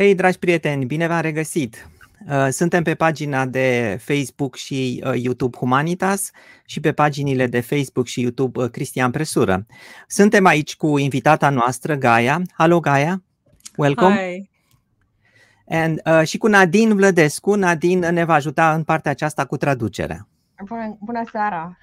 Hei, dragi prieteni, bine v-am regăsit! Uh, suntem pe pagina de Facebook și uh, YouTube Humanitas și pe paginile de Facebook și YouTube uh, Cristian Presură. Suntem aici cu invitata noastră, Gaia. Hello, Gaia! Welcome! Hi. And, uh, și cu Nadine Vlădescu. Nadine ne va ajuta în partea aceasta cu traducerea. Bună, bună seara!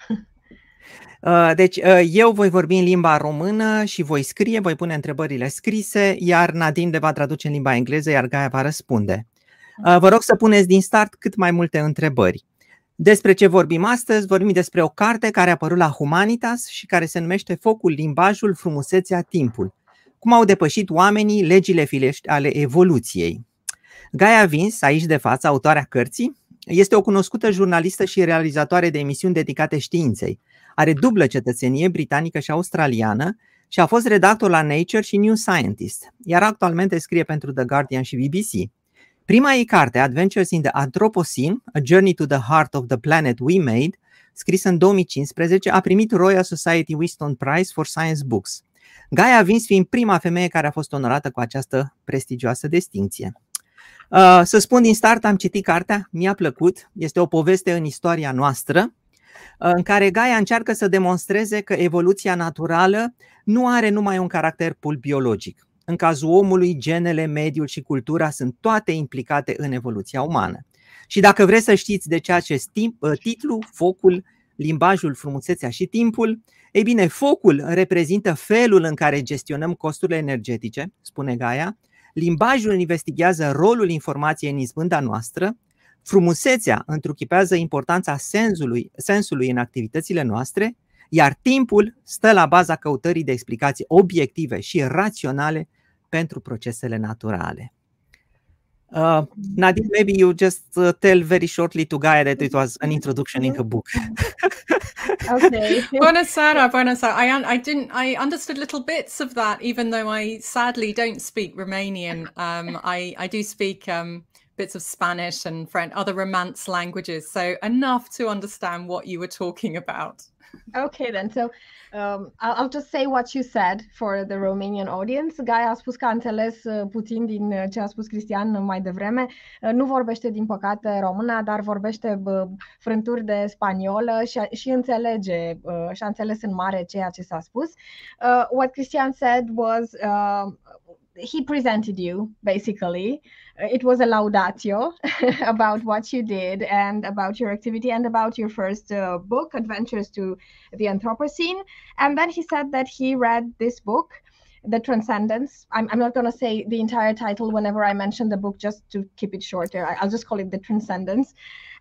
Uh, deci, uh, eu voi vorbi în limba română și voi scrie, voi pune întrebările scrise, iar Nadine le va traduce în limba engleză, iar Gaia va răspunde. Uh, vă rog să puneți din start cât mai multe întrebări. Despre ce vorbim astăzi? Vorbim despre o carte care a apărut la Humanitas și care se numește Focul, limbajul, frumusețea, timpul. Cum au depășit oamenii legile filești ale evoluției. Gaia Vins, aici de față, autoarea cărții, este o cunoscută jurnalistă și realizatoare de emisiuni dedicate științei. Are dublă cetățenie britanică și australiană și a fost redactor la Nature și New Scientist, iar actualmente scrie pentru The Guardian și BBC. Prima ei carte, Adventures in the Anthropocene, A Journey to the Heart of the Planet We Made, scrisă în 2015, a primit Royal Society Winston Prize for Science Books. Gaia Vins fiind prima femeie care a fost onorată cu această prestigioasă distinție. Uh, să spun din start, am citit cartea, mi-a plăcut, este o poveste în istoria noastră, uh, în care Gaia încearcă să demonstreze că evoluția naturală nu are numai un caracter pur biologic. În cazul omului, genele, mediul și cultura sunt toate implicate în evoluția umană. Și dacă vreți să știți de ce acest timp, uh, titlu, focul, limbajul, frumusețea și timpul, ei bine, focul reprezintă felul în care gestionăm costurile energetice, spune Gaia, limbajul investigează rolul informației în izbânda noastră, frumusețea întruchipează importanța sensului, sensului în activitățile noastre, iar timpul stă la baza căutării de explicații obiective și raționale pentru procesele naturale. Uh, Nadine, maybe you just uh, tell very shortly to Gaia that it was an introduction in her book. Okay. Buona sera, buona sera. I, un- I didn't. I understood little bits of that, even though I sadly don't speak Romanian. Um, I I do speak um, bits of Spanish and French, other Romance languages, so enough to understand what you were talking about. Okay, then. So um, I'll, just say what you said for the Romanian audience. Gaia a spus că a înțeles uh, puțin din uh, ce a spus Cristian mai devreme. Uh, Nu vorbește, din păcate, româna, dar vorbește frânturi de spaniolă și, și înțelege, și a înțeles în mare ceea ce s-a spus. Uh, what Cristian said was uh, he presented you, basically. Uh, It was a laudatio about what you did and about your activity and about your first uh, book, Adventures to the Anthropocene. And then he said that he read this book, The Transcendence. I'm, I'm not going to say the entire title whenever I mention the book, just to keep it shorter. I, I'll just call it The Transcendence.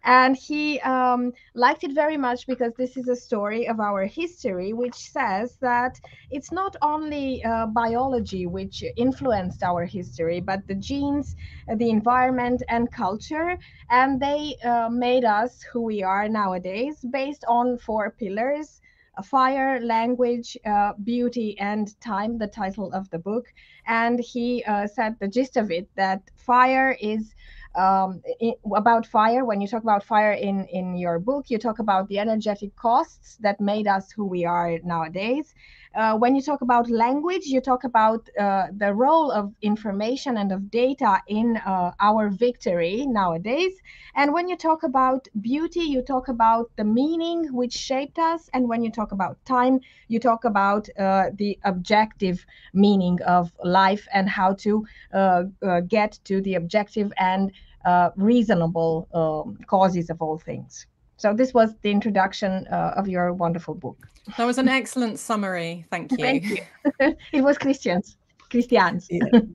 And he um, liked it very much because this is a story of our history, which says that it's not only uh, biology which influenced our history, but the genes, the environment, and culture. And they uh, made us who we are nowadays based on four pillars uh, fire, language, uh, beauty, and time, the title of the book. And he uh, said the gist of it that fire is um, i about fire. When you talk about fire in, in your book, you talk about the energetic costs that made us who we are nowadays. Uh, when you talk about language, you talk about uh, the role of information and of data in uh, our victory nowadays. And when you talk about beauty, you talk about the meaning which shaped us. And when you talk about time, you talk about uh, the objective meaning of life and how to uh, uh, get to the objective and uh, reasonable um, causes of all things. So this was the introduction uh, of your wonderful book. That was an excellent summary. Thank you. Thank you. it was Christians. Christians.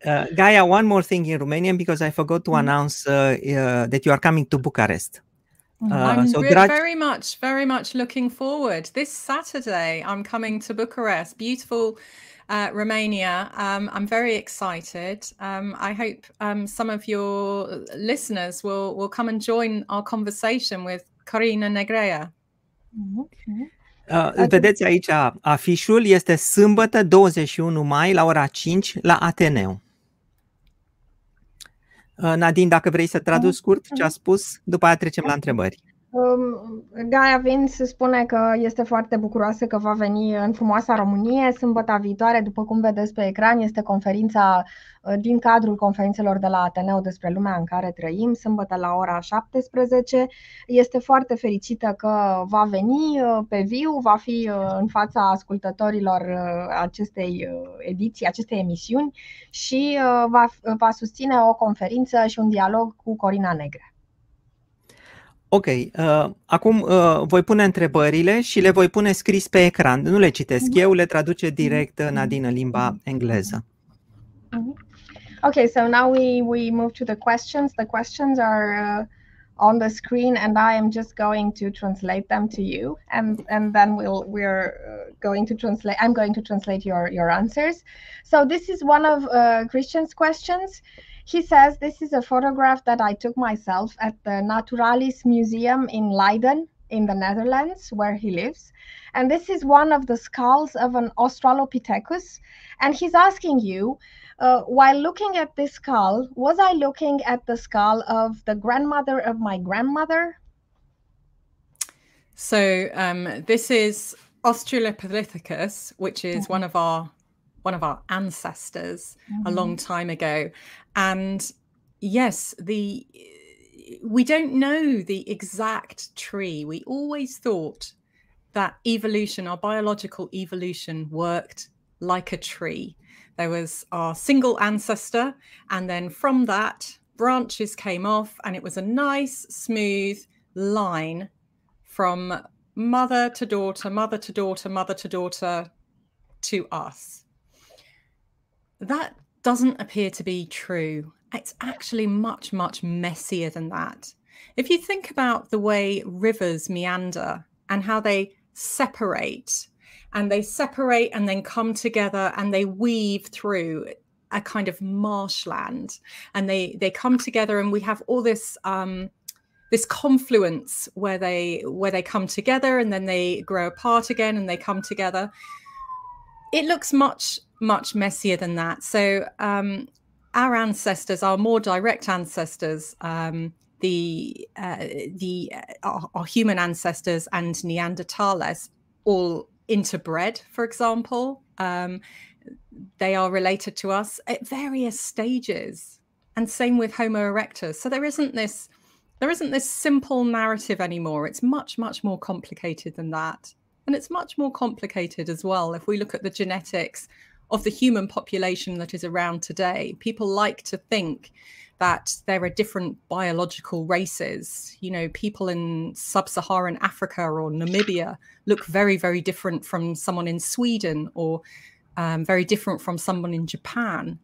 Uh, Gaia, one more thing in Romanian because I forgot to announce uh, uh, that you are coming to Bucharest. Uh, I'm so, re- dragi, very much, very much looking forward. This Saturday, I'm coming to Bucharest, beautiful uh, Romania. Um, I'm very excited. Um, I hope um, some of your listeners will will come and join our conversation with Corina Negrea. uh, îl vedeți aici, afișul este sâmbătă 21 mai la ora 5 la Ateneu. Uh, Nadine, dacă vrei să traduci scurt ce a spus, după aia trecem la întrebări. Um, Gaia Vince spune că este foarte bucuroasă că va veni în frumoasa Românie sâmbătă viitoare. După cum vedeți pe ecran, este conferința uh, din cadrul conferințelor de la Ateneu despre lumea în care trăim, sâmbătă la ora 17. Este foarte fericită că va veni uh, pe viu, va fi uh, în fața ascultătorilor acestei ediții, acestei emisiuni și va, va susține o conferință și un dialog cu Corina Negre. Ok, uh, acum uh, voi pune întrebările și le voi pune scris pe ecran. Nu le citesc mhm. eu, le traduce direct uh, Nadine în limba engleză. Mhm. Okay, so now we, we move to the questions. The questions are uh, on the screen and I am just going to translate them to you and, and then we'll, we're uh, going to translate, I'm going to translate your, your answers. So this is one of uh, Christian's questions. He says this is a photograph that I took myself at the Naturalis Museum in Leiden in the Netherlands, where he lives. And this is one of the skulls of an Australopithecus. And he's asking you, uh, while looking at this skull, was I looking at the skull of the grandmother of my grandmother? So um, this is Australopithecus, which is mm-hmm. one of our one of our ancestors mm-hmm. a long time ago. And yes the we don't know the exact tree. We always thought that evolution our biological evolution worked like a tree. There was our single ancestor and then from that branches came off and it was a nice smooth line from mother to daughter mother to daughter mother to daughter to us that doesn't appear to be true. It's actually much, much messier than that. If you think about the way rivers meander and how they separate, and they separate and then come together and they weave through a kind of marshland, and they they come together, and we have all this um, this confluence where they where they come together and then they grow apart again and they come together. It looks much much messier than that. So um, our ancestors, our more direct ancestors, um, the uh, the uh, our, human ancestors and Neanderthals all interbred, for example. Um, they are related to us at various stages, and same with Homo erectus. So there isn't this there isn't this simple narrative anymore. It's much much more complicated than that. And it's much more complicated as well if we look at the genetics of the human population that is around today. People like to think that there are different biological races. You know, people in sub Saharan Africa or Namibia look very, very different from someone in Sweden or um, very different from someone in Japan.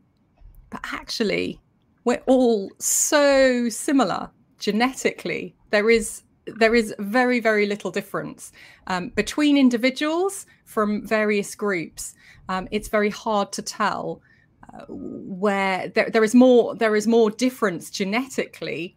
But actually, we're all so similar genetically. There is there is very very little difference um, between individuals from various groups um, it's very hard to tell uh, where there, there is more there is more difference genetically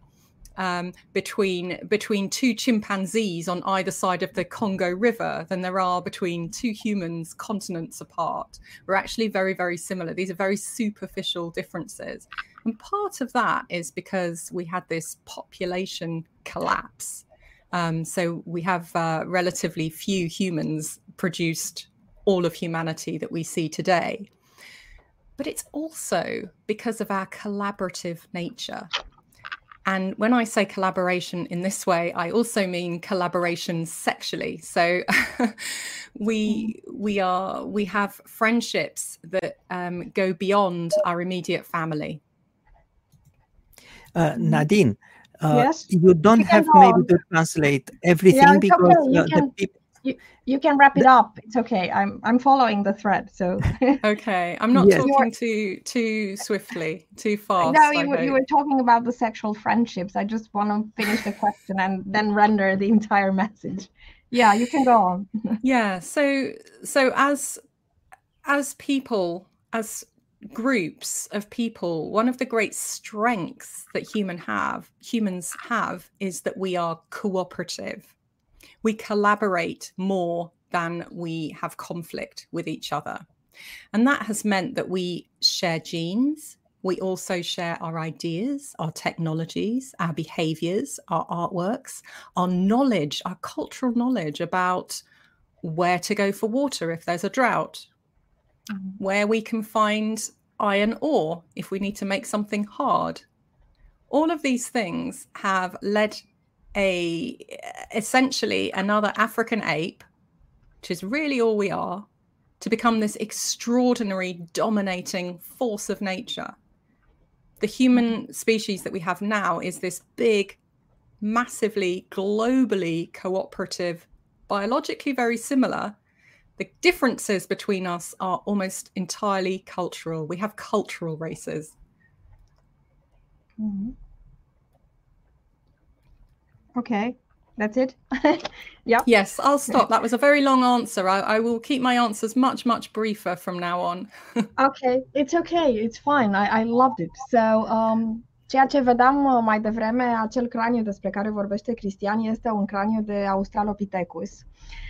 um, between between two chimpanzees on either side of the Congo River than there are between two humans continents apart. We're actually very very similar. These are very superficial differences, and part of that is because we had this population collapse. Um, so we have uh, relatively few humans produced all of humanity that we see today. But it's also because of our collaborative nature. And when I say collaboration in this way, I also mean collaboration sexually. So we we are we have friendships that um, go beyond our immediate family. Uh, Nadine, uh, yes? you don't you have maybe to translate everything yeah, because okay. uh, the people you, you can wrap it up. It's okay. I'm I'm following the thread. So okay, I'm not yes. talking too too swiftly, too fast. No, you were, you were talking about the sexual friendships. I just want to finish the question and then render the entire message. Yeah, you can go on. yeah. So so as as people as groups of people one of the great strengths that human have humans have is that we are cooperative we collaborate more than we have conflict with each other. And that has meant that we share genes, We also share our ideas, our technologies, our behaviors, our artworks, our knowledge, our cultural knowledge about where to go for water if there's a drought. Mm. where we can find iron ore if we need to make something hard. All of these things have led a essentially another African ape, which is really all we are, to become this extraordinary dominating force of nature the human species that we have now is this big, massively, globally cooperative, biologically very similar. The differences between us are almost entirely cultural. We have cultural races. Mm-hmm. Okay. That's it? yeah. Yes, I'll stop. That was a very long answer. I, I will keep my answers much, much briefer from now on. okay, it's okay. It's fine. I, I loved it. So, um, Ceea ce vedeam uh, mai devreme, acel craniu despre care vorbește Cristian, este un craniu de Australopithecus. Uh,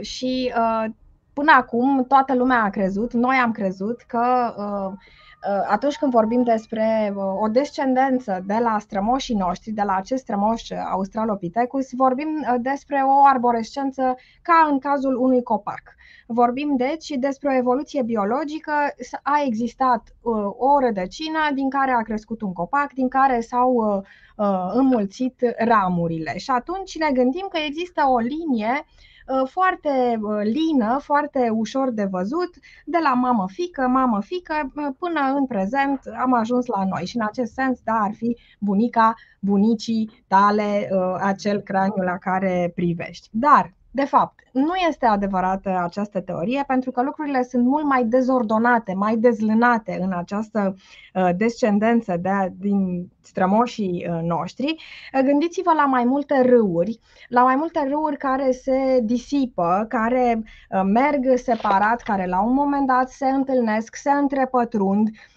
și uh, până acum toată lumea a crezut, noi am crezut că uh, Uh, atunci când vorbim despre uh, o descendență de la strămoșii noștri, de la acest strămoș Australopithecus, vorbim uh, despre o arborescență ca în cazul unui copac. Vorbim deci despre o evoluție biologică, a existat o rădăcină din care a crescut un copac, din care s-au înmulțit ramurile. Și atunci ne gândim că există o linie Uh, foarte uh, lină, foarte ușor de văzut, de la mamă-fică, mamă-fică, uh, până în prezent am ajuns la noi. Și în acest sens, da, ar fi bunica, bunicii tale, acel craniu la care privești. Dar de fapt, nu este adevărată această teorie pentru că lucrurile sunt mult mai dezordonate, mai dezlânate în această uh, descendență de, din strămoșii uh, noștri. Uh, gândiți-vă la mai multe râuri, la mai multe râuri care se disipă, care merg separat, care la un moment dat se întâlnesc, se întrepătrund, Uh,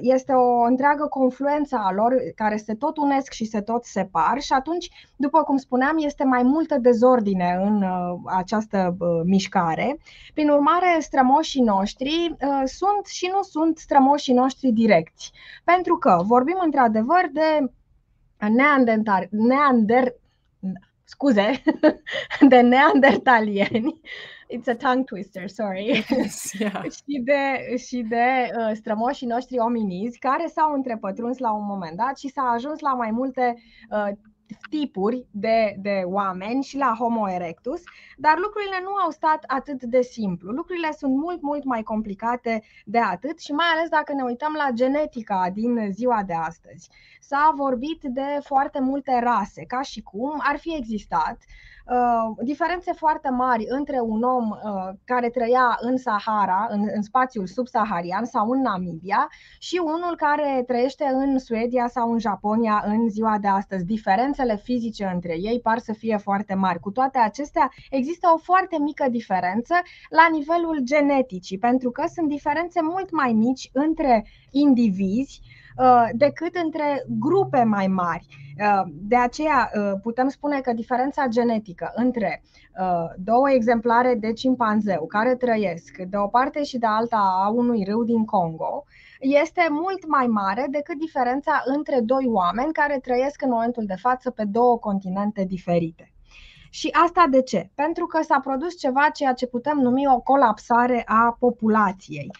este o întreagă confluență a lor care se tot unesc și se tot separ și atunci, după cum spuneam, este mai multă dezordine în uh, această uh, mișcare. Prin urmare, strămoșii noștri sunt și nu sunt strămoșii noștri direcți, pentru că vorbim într-adevăr de neandertar, neander, scuze, de neandertalieni It's a tongue twister, sorry. Yes, yeah. și de, și de uh, strămoșii noștri ominizi care s-au întrepătruns la un moment dat și s-a ajuns la mai multe uh, tipuri de, de oameni și la Homo erectus, dar lucrurile nu au stat atât de simplu. Lucrurile sunt mult, mult mai complicate de atât și mai ales dacă ne uităm la genetica din ziua de astăzi. S-a vorbit de foarte multe rase, ca și cum ar fi existat Uh, diferențe foarte mari între un om uh, care trăia în Sahara, în, în spațiul subsaharian sau în Namibia și unul care trăiește în Suedia sau în Japonia în ziua de astăzi. Diferențele fizice între ei par să fie foarte mari. Cu toate acestea, există o foarte mică diferență la nivelul geneticii, pentru că sunt diferențe mult mai mici între indivizi uh, decât între grupe mai mari. Uh, de aceea uh, putem spune că diferența genetică între uh, două exemplare de cimpanzeu care trăiesc de o parte și de alta a unui râu din Congo este mult mai mare decât diferența între doi oameni care trăiesc în momentul de față pe două continente diferite. Și asta de ce? Pentru că s-a produs ceva ceea ce putem numi o colapsare a populației.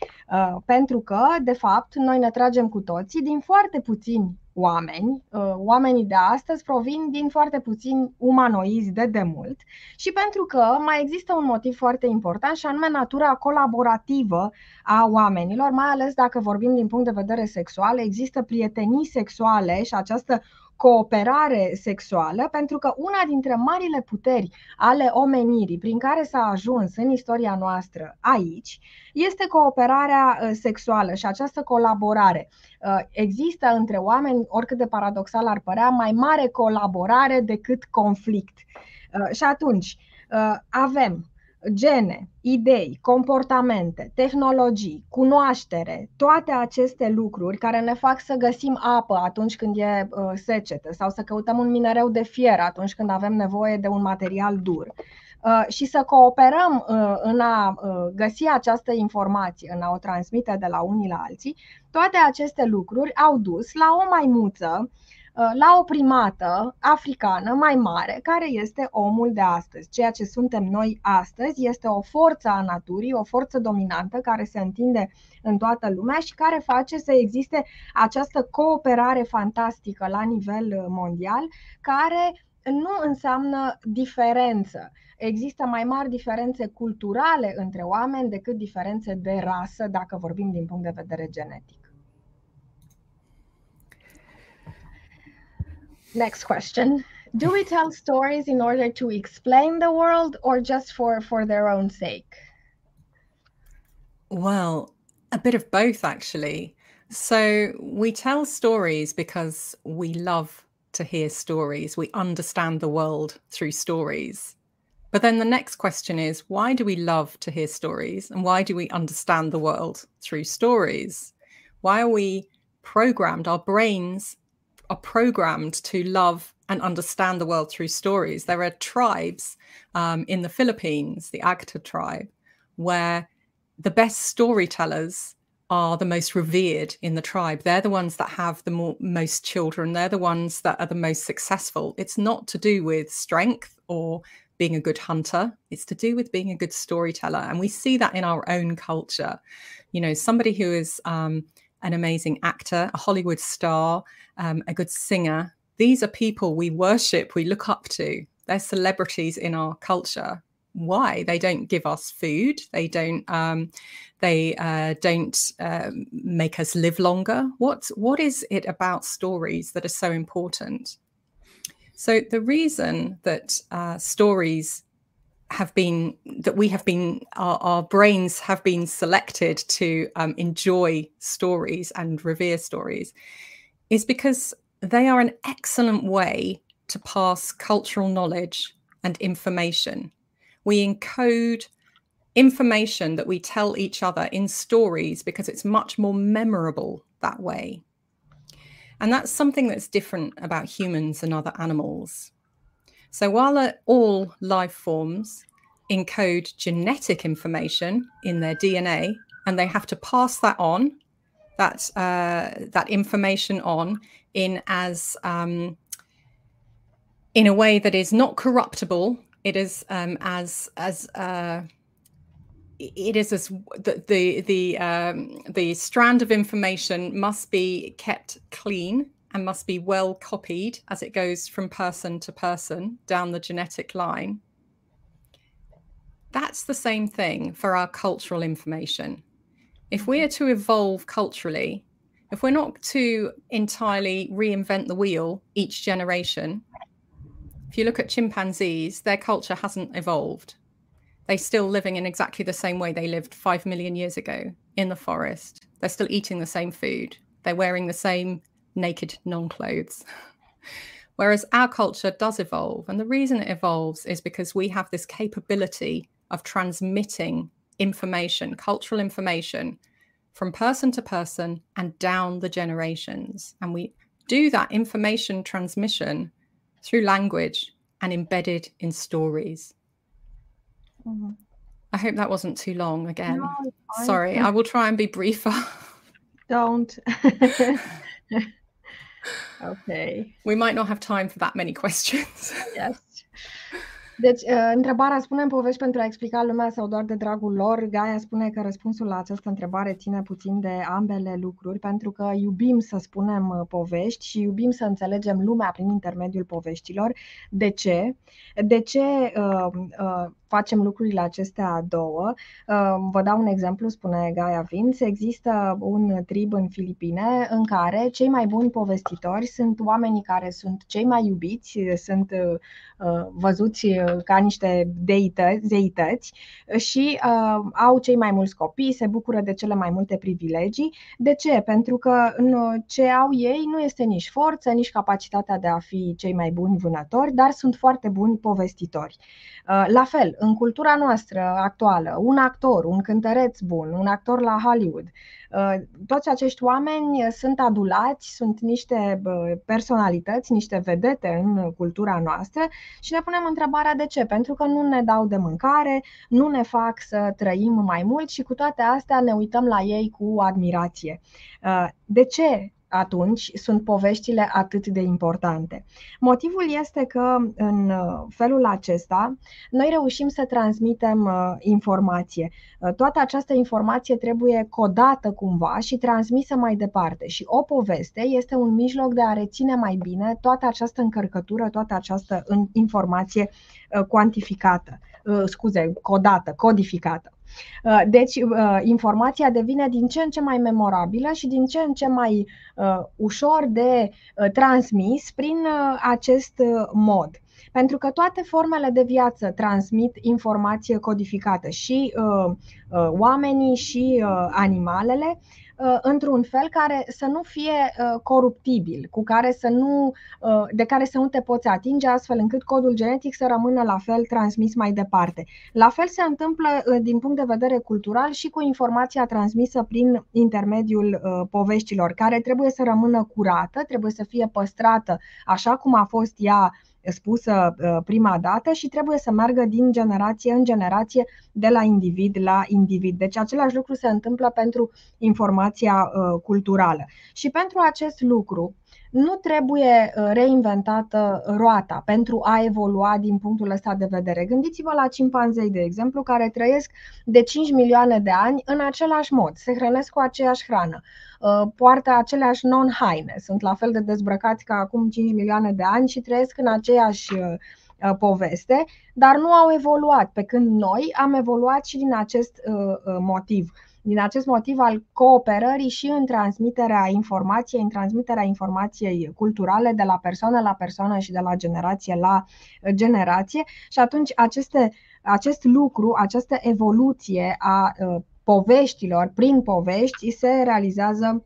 Pentru că, de fapt, noi ne tragem cu toții din foarte puțini oameni. Uh, oamenii de astăzi provin din foarte puțini umanoizi de demult și pentru că mai există un motiv foarte important și anume natura colaborativă a oamenilor, mai ales dacă vorbim din punct de vedere sexual, există prietenii sexuale și această cooperare sexuală, pentru că una dintre marile puteri ale omenirii prin care s-a ajuns în istoria noastră aici este cooperarea uh, sexuală și această colaborare. Uh, există între oameni, oricât de paradoxal ar părea, mai mare colaborare decât conflict. Uh, și atunci avem gene, idei, comportamente, tehnologii, cunoaștere, toate aceste lucruri care ne fac să găsim apă atunci când e uh, secetă sau să căutăm un minereu de fier atunci când avem nevoie de un material dur. uh, și să cooperăm uh, în a uh, găsi această informație, în a o transmite de la unii la alții, toate aceste lucruri au dus la o maimuță la o primată africană mai mare, care este omul de astăzi. Ceea ce suntem noi astăzi este o forță a naturii, o forță dominantă care se întinde în toată lumea și care face să existe această cooperare fantastică la nivel mondial, care nu înseamnă diferență. Există mai mari diferențe culturale între oameni decât diferențe de rasă, dacă vorbim din punct de vedere genetic. Next question. Do we tell stories in order to explain the world or just for, for their own sake? Well, a bit of both, actually. So we tell stories because we love to hear stories. We understand the world through stories. But then the next question is why do we love to hear stories? And why do we understand the world through stories? Why are we programmed? Our brains are programmed to love and understand the world through stories. There are tribes um, in the Philippines, the Agta tribe, where the best storytellers are the most revered in the tribe. They're the ones that have the more, most children. They're the ones that are the most successful. It's not to do with strength or being a good hunter. It's to do with being a good storyteller. And we see that in our own culture. You know, somebody who is um, an amazing actor, a Hollywood star, um, a good singer. These are people we worship, we look up to. They're celebrities in our culture. Why? They don't give us food. They don't um, they uh, don't uh, make us live longer. What what is it about stories that are so important? So the reason that uh, stories have been that we have been our, our brains have been selected to um, enjoy stories and revere stories is because they are an excellent way to pass cultural knowledge and information we encode information that we tell each other in stories because it's much more memorable that way. And that's something that's different about humans and other animals. So while all life forms encode genetic information in their DNA and they have to pass that on, that, uh, that information on in as um, in a way that is not corruptible it is um, as as uh, it is as the the the, um, the strand of information must be kept clean and must be well copied as it goes from person to person down the genetic line. That's the same thing for our cultural information. If we are to evolve culturally, if we're not to entirely reinvent the wheel each generation, if you look at chimpanzees, their culture hasn't evolved. They're still living in exactly the same way they lived five million years ago in the forest. They're still eating the same food. They're wearing the same naked non clothes. Whereas our culture does evolve. And the reason it evolves is because we have this capability of transmitting information, cultural information, from person to person and down the generations. And we do that information transmission through language and embedded in stories. Mm-hmm. I hope that wasn't too long again. No, Sorry, I will try and be briefer. Don't. okay. We might not have time for that many questions. yes. Deci, uh, întrebarea spune în povești pentru a explica lumea sau doar de dragul lor? Gaia spune că răspunsul la această întrebare ține puțin de ambele lucruri, pentru că iubim să spunem uh, povești și iubim să înțelegem lumea prin intermediul poveștilor. De ce? De ce uh, uh, facem lucrurile acestea două. Vă dau un exemplu, spune Gaia Vince. Există un trib în Filipine în care cei mai buni povestitori sunt oamenii care sunt cei mai iubiți, sunt uh, văzuți ca niște deități, zeități și uh, au cei mai mulți copii, se bucură de cele mai multe privilegii. De ce? Pentru că ce au ei nu este nici forță, nici capacitatea de a fi cei mai buni vânători, dar sunt foarte buni povestitori. Uh, la fel, în cultura noastră actuală, un actor, un cântăreț bun, un actor la Hollywood, uh, toți acești oameni sunt adulați, sunt niște personalități, niște vedete în cultura noastră și ne punem întrebarea de ce? Pentru că nu ne dau de mâncare, nu ne fac să trăim mai mult și cu toate astea ne uităm la ei cu admirație. Uh, de ce atunci sunt poveștile atât de importante. Motivul este că în uh, felul acesta noi reușim să transmitem uh, informație. Uh, toată această informație trebuie codată cumva și transmisă mai departe și o poveste este un mijloc de a reține mai bine toată această încărcătură, toată această informație cuantificată, scuze, codată, codificată. Uh, deci, uh, informația devine din ce în ce mai memorabilă și din ce în ce mai uh, ușor de transmis prin acest mod. Pentru că toate formele de viață transmit informație codificată și uh, uh, oamenii și uh, animalele Uh, într-un fel care să nu fie uh, coruptibil, cu care să nu, uh, de care să nu te poți atinge, astfel încât codul genetic să rămână la fel transmis mai departe. La fel se întâmplă din punct de vedere cultural și cu informația transmisă prin intermediul poveștilor, care trebuie să rămână curată, trebuie să fie păstrată așa cum a fost ea spusă uh, prima dată și trebuie să meargă din generație în generație, de la individ la individ. Deci același lucru se întâmplă pentru informația uh, culturală. Și pentru acest lucru, nu trebuie uh, reinventată roata pentru a evolua din punctul ăsta de vedere. Gândiți-vă la cimpanzei, de exemplu, care trăiesc de 5 milioane de ani în același mod, se hrănesc cu aceeași hrană, uh, poartă aceleași non-haine, sunt la fel de dezbrăcați ca acum 5 milioane de ani și trăiesc în aceeași uh, poveste, dar nu au evoluat, pe când noi am evoluat și din acest motiv din acest motiv al cooperării și în transmiterea informației, în transmiterea informației culturale de la persoană la persoană și de la generație la generație. Și atunci aceste, acest lucru, această evoluție a uh, poveștilor prin povești se realizează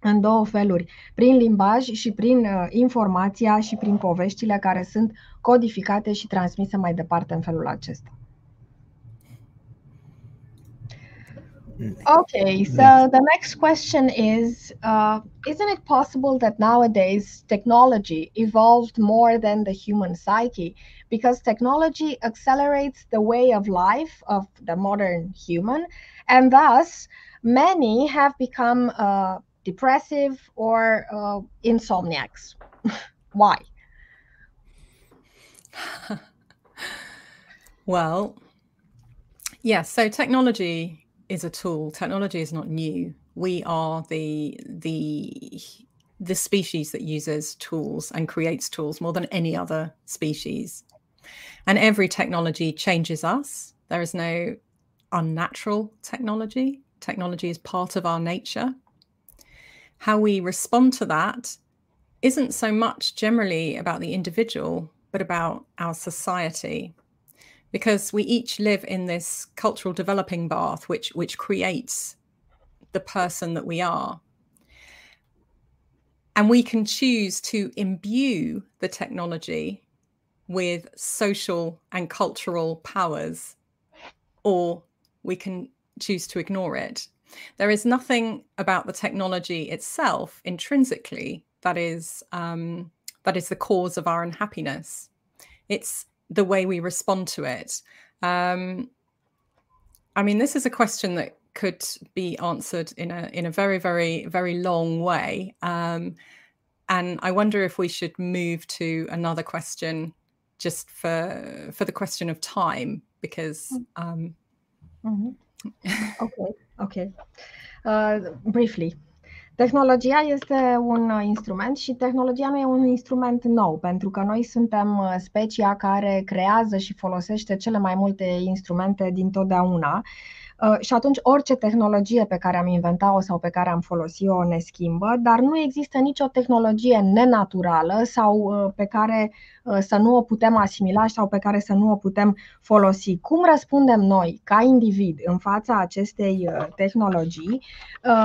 în două feluri, prin limbaj și prin uh, informația și prin poveștile care sunt codificate și transmise mai departe în felul acesta. Okay, so the next question is uh, Isn't it possible that nowadays technology evolved more than the human psyche? Because technology accelerates the way of life of the modern human, and thus many have become uh, depressive or uh, insomniacs. Why? well, yes, yeah, so technology is a tool. Technology is not new. We are the the the species that uses tools and creates tools more than any other species. And every technology changes us. There is no unnatural technology. Technology is part of our nature. How we respond to that isn't so much generally about the individual, but about our society because we each live in this cultural developing bath which which creates the person that we are. And we can choose to imbue the technology with social and cultural powers or we can choose to ignore it. There is nothing about the technology itself intrinsically that is um, that is the cause of our unhappiness. It's the way we respond to it. Um, I mean, this is a question that could be answered in a in a very very very long way, um, and I wonder if we should move to another question, just for for the question of time, because. Mm. Um, mm-hmm. okay. Okay. Uh, briefly, Tehnologia este un uh, instrument și tehnologia nu e un instrument nou, pentru că noi suntem uh, specia care creează și folosește cele mai multe instrumente din totdeauna. Uh, și atunci orice tehnologie pe care am inventat-o sau pe care am folosit-o ne schimbă, dar nu există nicio tehnologie nenaturală sau uh, pe care uh, să nu o putem asimila sau pe care să nu o putem folosi. Cum răspundem noi, ca individ, în fața acestei tehnologii,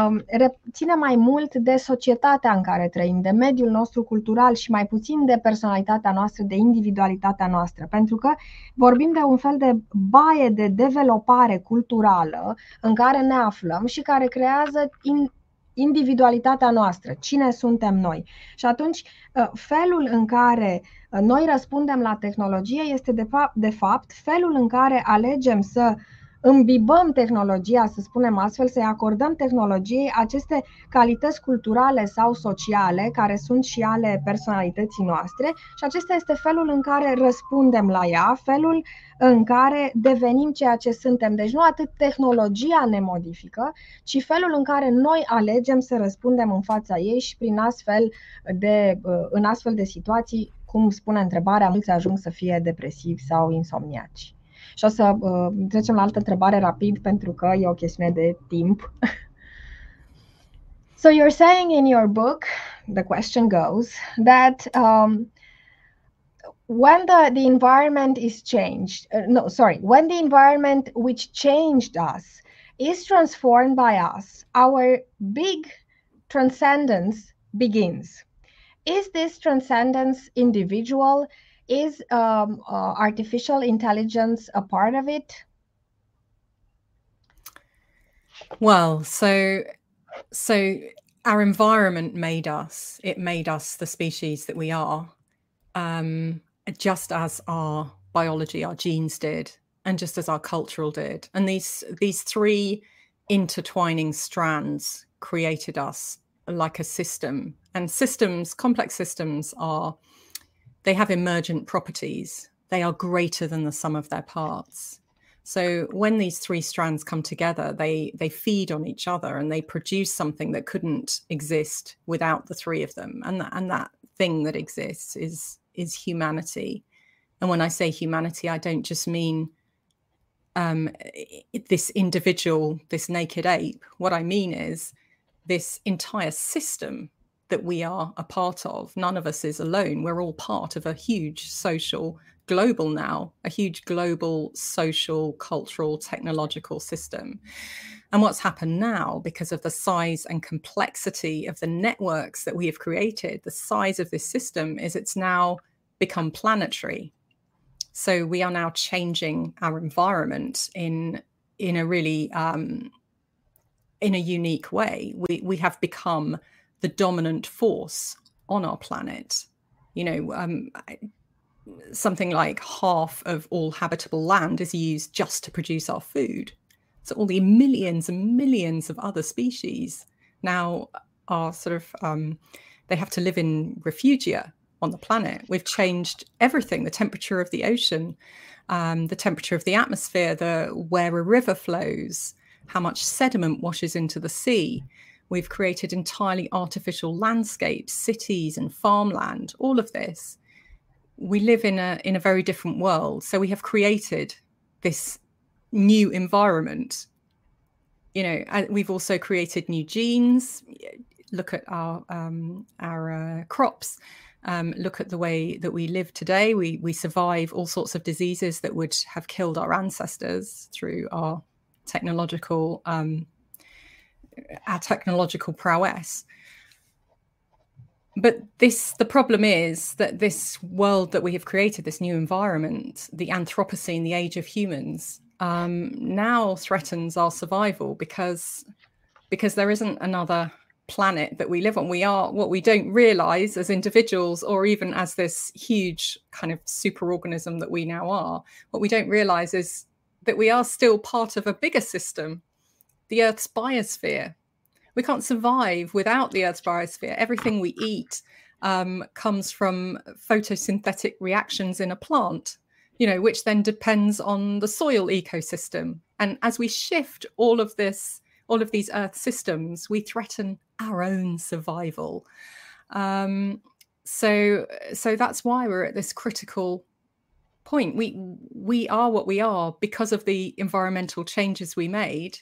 um, ține mai mult de societatea în care trăim, de mediul nostru cultural și mai puțin de personalitatea noastră, de individualitatea noastră. Pentru că vorbim de un fel de baie de developare culturală globală în care ne aflăm și care creează in, individualitatea noastră, cine suntem noi. Și atunci, uh, felul în care uh, noi răspundem la tehnologie este, de fapt, de fapt felul în care alegem să uh, îmbibăm tehnologia, să spunem astfel, să-i acordăm tehnologiei aceste calități culturale sau sociale, care sunt și ale personalității noastre, și acesta este felul în care răspundem la ea, felul în care devenim ceea ce suntem. Deci nu atât tehnologia ne modifică, ci felul în care noi alegem să răspundem în fața ei și prin astfel de, în astfel de situații, cum spune întrebarea, mulți ajung să fie depresivi sau insomniaci. Și o să uh, trecem la altă întrebare rapid pentru că e o chestiune de timp. so you're saying in your book, the question goes that um, when the, the environment is changed, uh, no, sorry, when the environment which changed us is transformed by us, our big transcendence begins. Is this transcendence individual? is um, uh, artificial intelligence a part of it? Well, so so our environment made us. It made us the species that we are, um, just as our biology, our genes did, and just as our cultural did. And these these three intertwining strands created us like a system. And systems, complex systems, are they have emergent properties. They are greater than the sum of their parts. So when these three strands come together, they they feed on each other and they produce something that couldn't exist without the three of them. And that, and that thing that exists is is humanity. And when I say humanity, I don't just mean um, this individual, this naked ape. What I mean is this entire system that we are a part of. None of us is alone. We're all part of a huge social, global now, a huge global social, cultural, technological system. And what's happened now, because of the size and complexity of the networks that we have created, the size of this system is it's now become planetary. So we are now changing our environment in in a really um, in a unique way. We we have become the dominant force on our planet. You know, um, something like half of all habitable land is used just to produce our food. So all the millions and millions of other species now are sort of um, they have to live in refugia on the planet. We've changed everything: the temperature of the ocean, um, the temperature of the atmosphere, the where a river flows, how much sediment washes into the sea. We've created entirely artificial landscapes, cities and farmland, all of this. We live in a in a very different world. So we have created this new environment. You know, we've also created new genes. Look at our um, our uh, crops. Um, look at the way that we live today. We we survive all sorts of diseases that would have killed our ancestors through our technological um, our technological prowess. But this, the problem is that this world that we have created, this new environment, the Anthropocene, the age of humans, um, now threatens our survival because because there isn't another planet that we live on. We are what we don't realize as individuals, or even as this huge kind of superorganism that we now are. What we don't realize is that we are still part of a bigger system the Earth's biosphere. We can't survive without the Earth's biosphere. Everything we eat um, comes from photosynthetic reactions in a plant, you know, which then depends on the soil ecosystem. And as we shift all of this, all of these Earth systems, we threaten our own survival. Um, so, so that's why we're at this critical point. We we are what we are because of the environmental changes we made,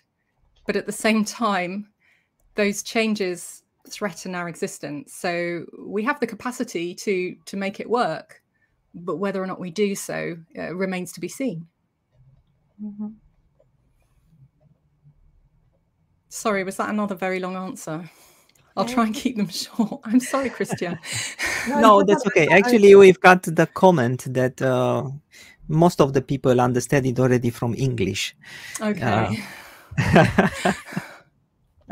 but at the same time, those changes threaten our existence. So we have the capacity to to make it work, but whether or not we do so uh, remains to be seen. Mm-hmm. Sorry, was that another very long answer? I'll try and keep them short. I'm sorry, Christian. no, that's okay. Actually, we've got the comment that uh, most of the people understand it already from English. Okay. Uh,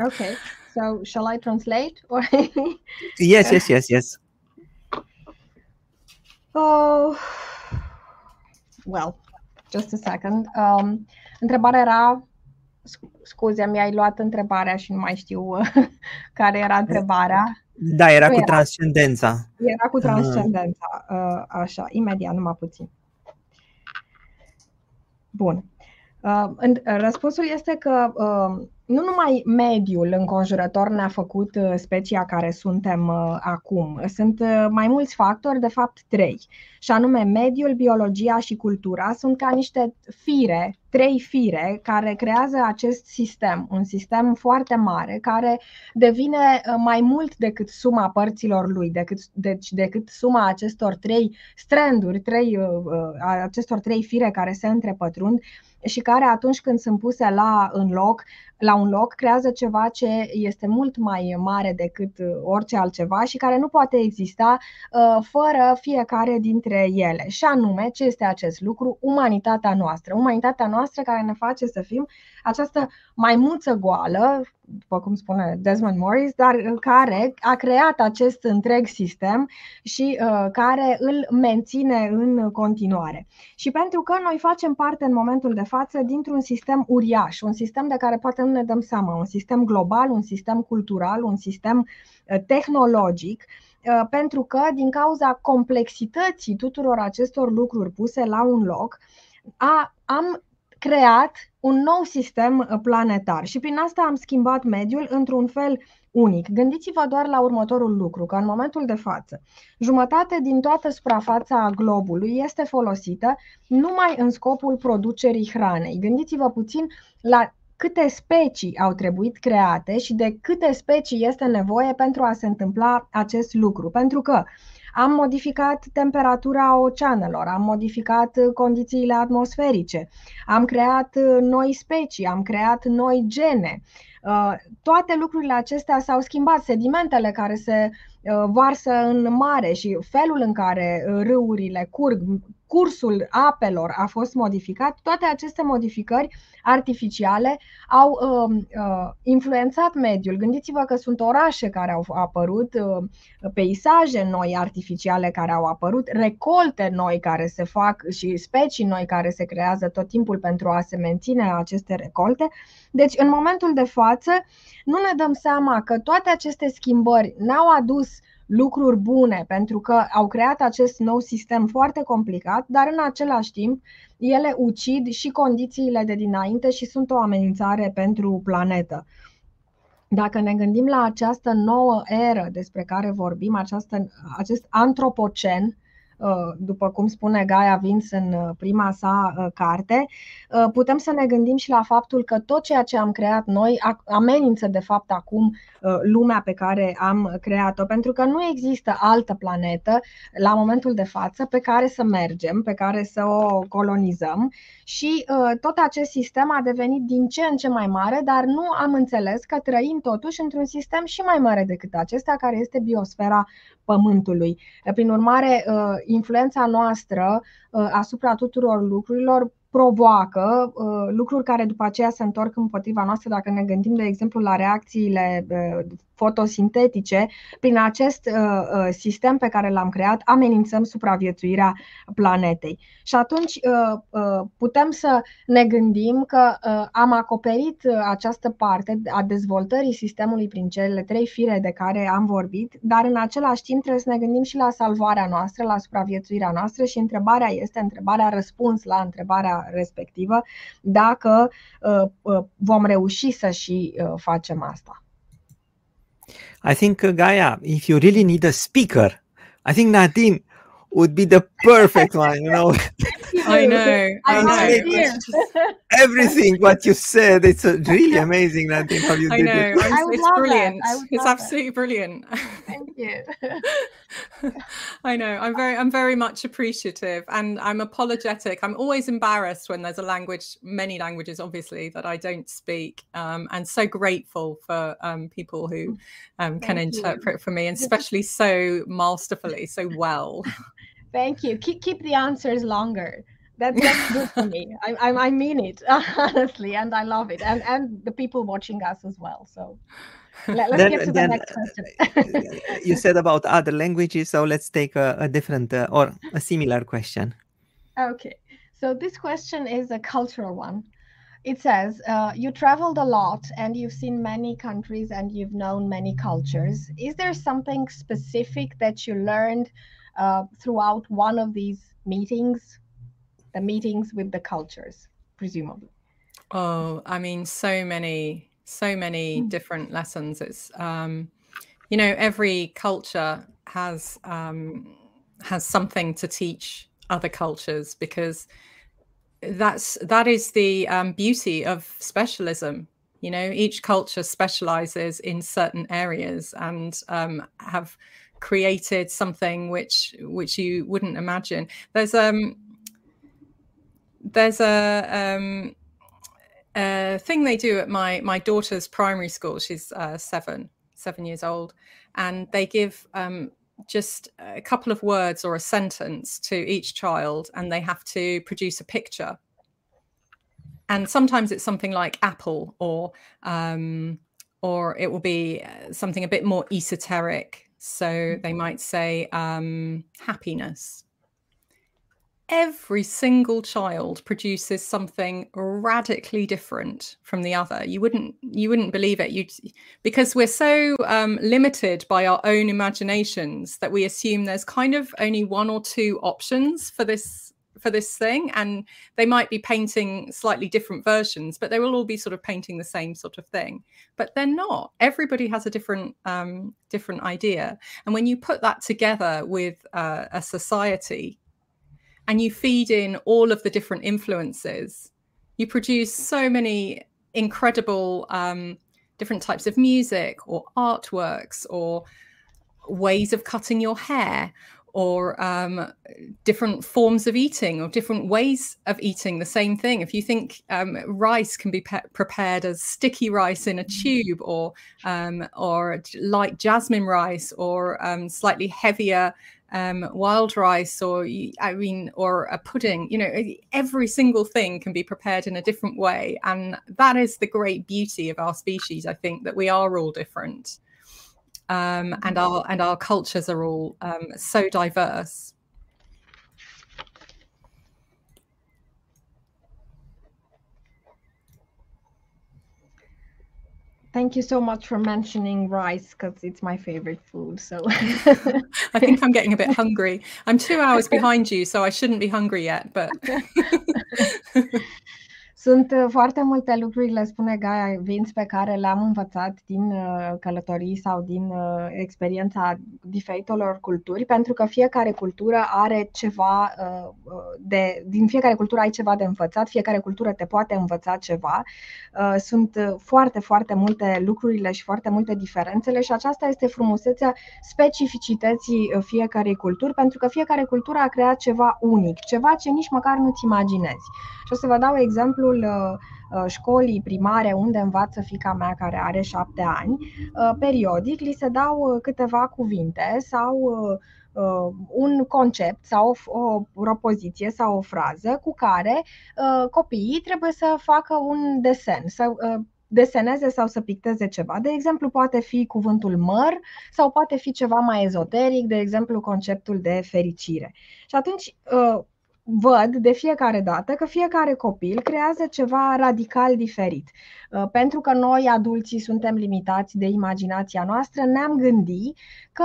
okay. So, shall I translate? Or yes, yes, yes, yes. Oh, well, just a second. Um, întrebarea era scuze, mi-ai luat întrebarea și nu mai știu care era întrebarea. Da, era nu cu era. transcendența. Era cu ah. transcendența, uh, așa, imediat, numai puțin. Bun. Uh, răspunsul este că uh, nu numai mediul înconjurător ne-a făcut uh, specia care suntem uh, acum. Sunt uh, mai mulți factori, de fapt trei. Și anume, mediul, biologia și cultura sunt ca niște fire, trei fire, care creează acest sistem, un sistem foarte mare, care devine mai mult decât suma părților lui, decât, deci decât suma acestor trei stranduri, trei, acestor trei fire care se întrepătrund și care atunci când sunt puse la, în loc, la un loc, creează ceva ce este mult mai mare decât uh, orice altceva și care nu poate exista uh, fără fiecare dintre ele. Și anume, ce este acest lucru? Umanitatea noastră. Umanitatea noastră care ne face să fim această maimuță goală, după cum spune Desmond Morris, dar uh, care a creat acest întreg sistem și uh, care îl menține în continuare. Și pentru că noi facem parte în momentul de față dintr-un sistem uriaș, un sistem de care poate nu ne dăm seama, un sistem global, un sistem cultural, un sistem uh, tehnologic, uh, pentru că din cauza complexității tuturor acestor lucruri puse la un loc, a, am creat un nou sistem uh, planetar și prin asta am schimbat mediul într-un fel unic. Gândiți-vă doar la următorul lucru, că în momentul de față, jumătate din toată suprafața globului este folosită numai în scopul producerii hranei. Gândiți-vă puțin la câte specii au trebuit create și de câte specii este nevoie pentru a se întâmpla acest lucru. Pentru că am modificat temperatura oceanelor, am modificat condițiile atmosferice, am creat noi specii, am creat noi gene. Uh, toate lucrurile acestea s-au schimbat, sedimentele care se uh, varsă în mare și felul în care râurile curg, cursul apelor a fost modificat, toate aceste modificări artificiale au uh, uh, influențat mediul. Gândiți-vă că sunt orașe care au apărut, uh, peisaje noi artificiale care au apărut, recolte noi care se fac și specii noi care se creează tot timpul pentru a se menține aceste recolte. Deci, în momentul de față, nu ne dăm seama că toate aceste schimbări n-au adus lucruri bune pentru că au creat acest nou sistem foarte complicat, dar în același timp ele ucid și condițiile de dinainte și sunt o amenințare pentru planetă. Dacă ne gândim la această nouă eră despre care vorbim, această, acest antropocen, Uh, după cum spune Gaia Vince în uh, prima sa uh, carte, putem să ne gândim și la faptul că tot ceea ce am creat noi amenință de fapt acum lumea pe care am creat-o, pentru că nu există altă planetă la momentul de față pe care să mergem, pe care să o colonizăm și tot acest sistem a devenit din ce în ce mai mare, dar nu am înțeles că trăim totuși într-un sistem și mai mare decât acesta, care este biosfera Pământului. Prin urmare, influența noastră uh, asupra tuturor lucrurilor provoacă uh, lucruri care după aceea se întorc împotriva noastră dacă ne gândim, de exemplu, la reacțiile uh, fotosintetice. Prin acest uh, sistem pe care l-am creat, amenințăm supraviețuirea planetei. Și atunci putem să ne gândim că am acoperit această parte a dezvoltării sistemului prin cele trei fire de care am vorbit, dar în același timp trebuie să ne gândim și la salvarea noastră, la supraviețuirea noastră și întrebarea este, întrebarea răspuns la întrebarea respectivă, dacă uh, uh, vom reuși să și uh, facem asta. I think, uh, Gaia, if you really need a speaker, I think Nadine would be the perfect one, you know. I know. I know. Everything what you said, it's really amazing, Nadine, how you I did know. it. I It's, love that. brilliant. I It's love that. absolutely brilliant. Thank you. I know. I'm very I'm very much appreciative and I'm apologetic. I'm always embarrassed when there's a language, many languages obviously, that I don't speak. Um, and so grateful for um, people who um, can Thank you. interpret for me, and especially so masterfully, so well. Thank you. Keep keep the answers longer. That's, that's good for me. I, I I mean it honestly, and I love it, and and the people watching us as well. So let, us Then- get to the then, next question. you said about other languages, so let's take a, a different uh, or a similar question. Okay, so this question is a cultural one. It says, uh, You traveled a lot and you've seen many countries and you've known many cultures. Is there something specific that you learned uh, throughout one of these meetings? The meetings with the cultures, presumably. Oh, I mean, so many, so many Mm. different lessons. It's um, you know, every culture has um has something to teach other cultures because that's that is the um, beauty of specialism. You know, each culture specializes in certain areas and um, have created something which which you wouldn't imagine. There's um there's a um a thing they do at my my daughter's primary school. She's uh, seven seven years old, and they give um, just a couple of words or a sentence to each child, and they have to produce a picture. And sometimes it's something like apple, or um, or it will be uh, something a bit more esoteric. So they might say um, happiness every single child produces something radically different from the other. You wouldn't you wouldn't believe it. You because we're so um, limited by our own imaginations that we assume there's kind of only one or two options for this for this thing. And they might be painting slightly different versions but they will all be sort of painting the same sort of thing. But they're not. Everybody has a different um, different idea. And when you put that together with uh, a society and you feed in all of the different influences, you produce so many incredible um, different types of music or artworks or ways of cutting your hair or um, different forms of eating or different ways of eating the same thing. If you think um, rice can be pe- prepared as sticky rice in a tube or um, or light jasmine rice or um, slightly heavier um, wild rice or I mean, or a pudding, you know, every single thing can be prepared in a different way. And that is the great beauty of our species, I think, that we are all different. Um, and our and our cultures are all um, so diverse. Thank you so much for mentioning rice because it's my favorite food. So I think I'm getting a bit hungry. I'm two hours behind you, so I shouldn't be hungry yet. But Sunt uh, foarte multe lucruri, le spune Gaia Vince, pe care le-am învățat din uh, călătorii sau din uh, experiența diferitelor culturi, pentru că fiecare cultură are ceva de. din fiecare cultură ai ceva de învățat, fiecare cultură te poate învăța ceva. Sunt foarte, foarte multe lucrurile și foarte multe diferențele și aceasta este frumusețea specificității fiecarei culturi, pentru că fiecare cultură a creat ceva unic, ceva ce nici măcar nu-ți imaginezi. Și o să vă dau exemplul școlii primare unde învață fica mea care are șapte ani. Periodic li se dau câteva cuvinte sau un concept sau o propoziție sau o frază cu care copiii trebuie să facă un desen, să deseneze sau să picteze ceva. De exemplu, poate fi cuvântul măr sau poate fi ceva mai ezoteric, de exemplu, conceptul de fericire. Și atunci văd de fiecare dată că fiecare copil creează ceva radical diferit. Pentru că noi, adulții, suntem limitați de imaginația noastră, ne-am gândit că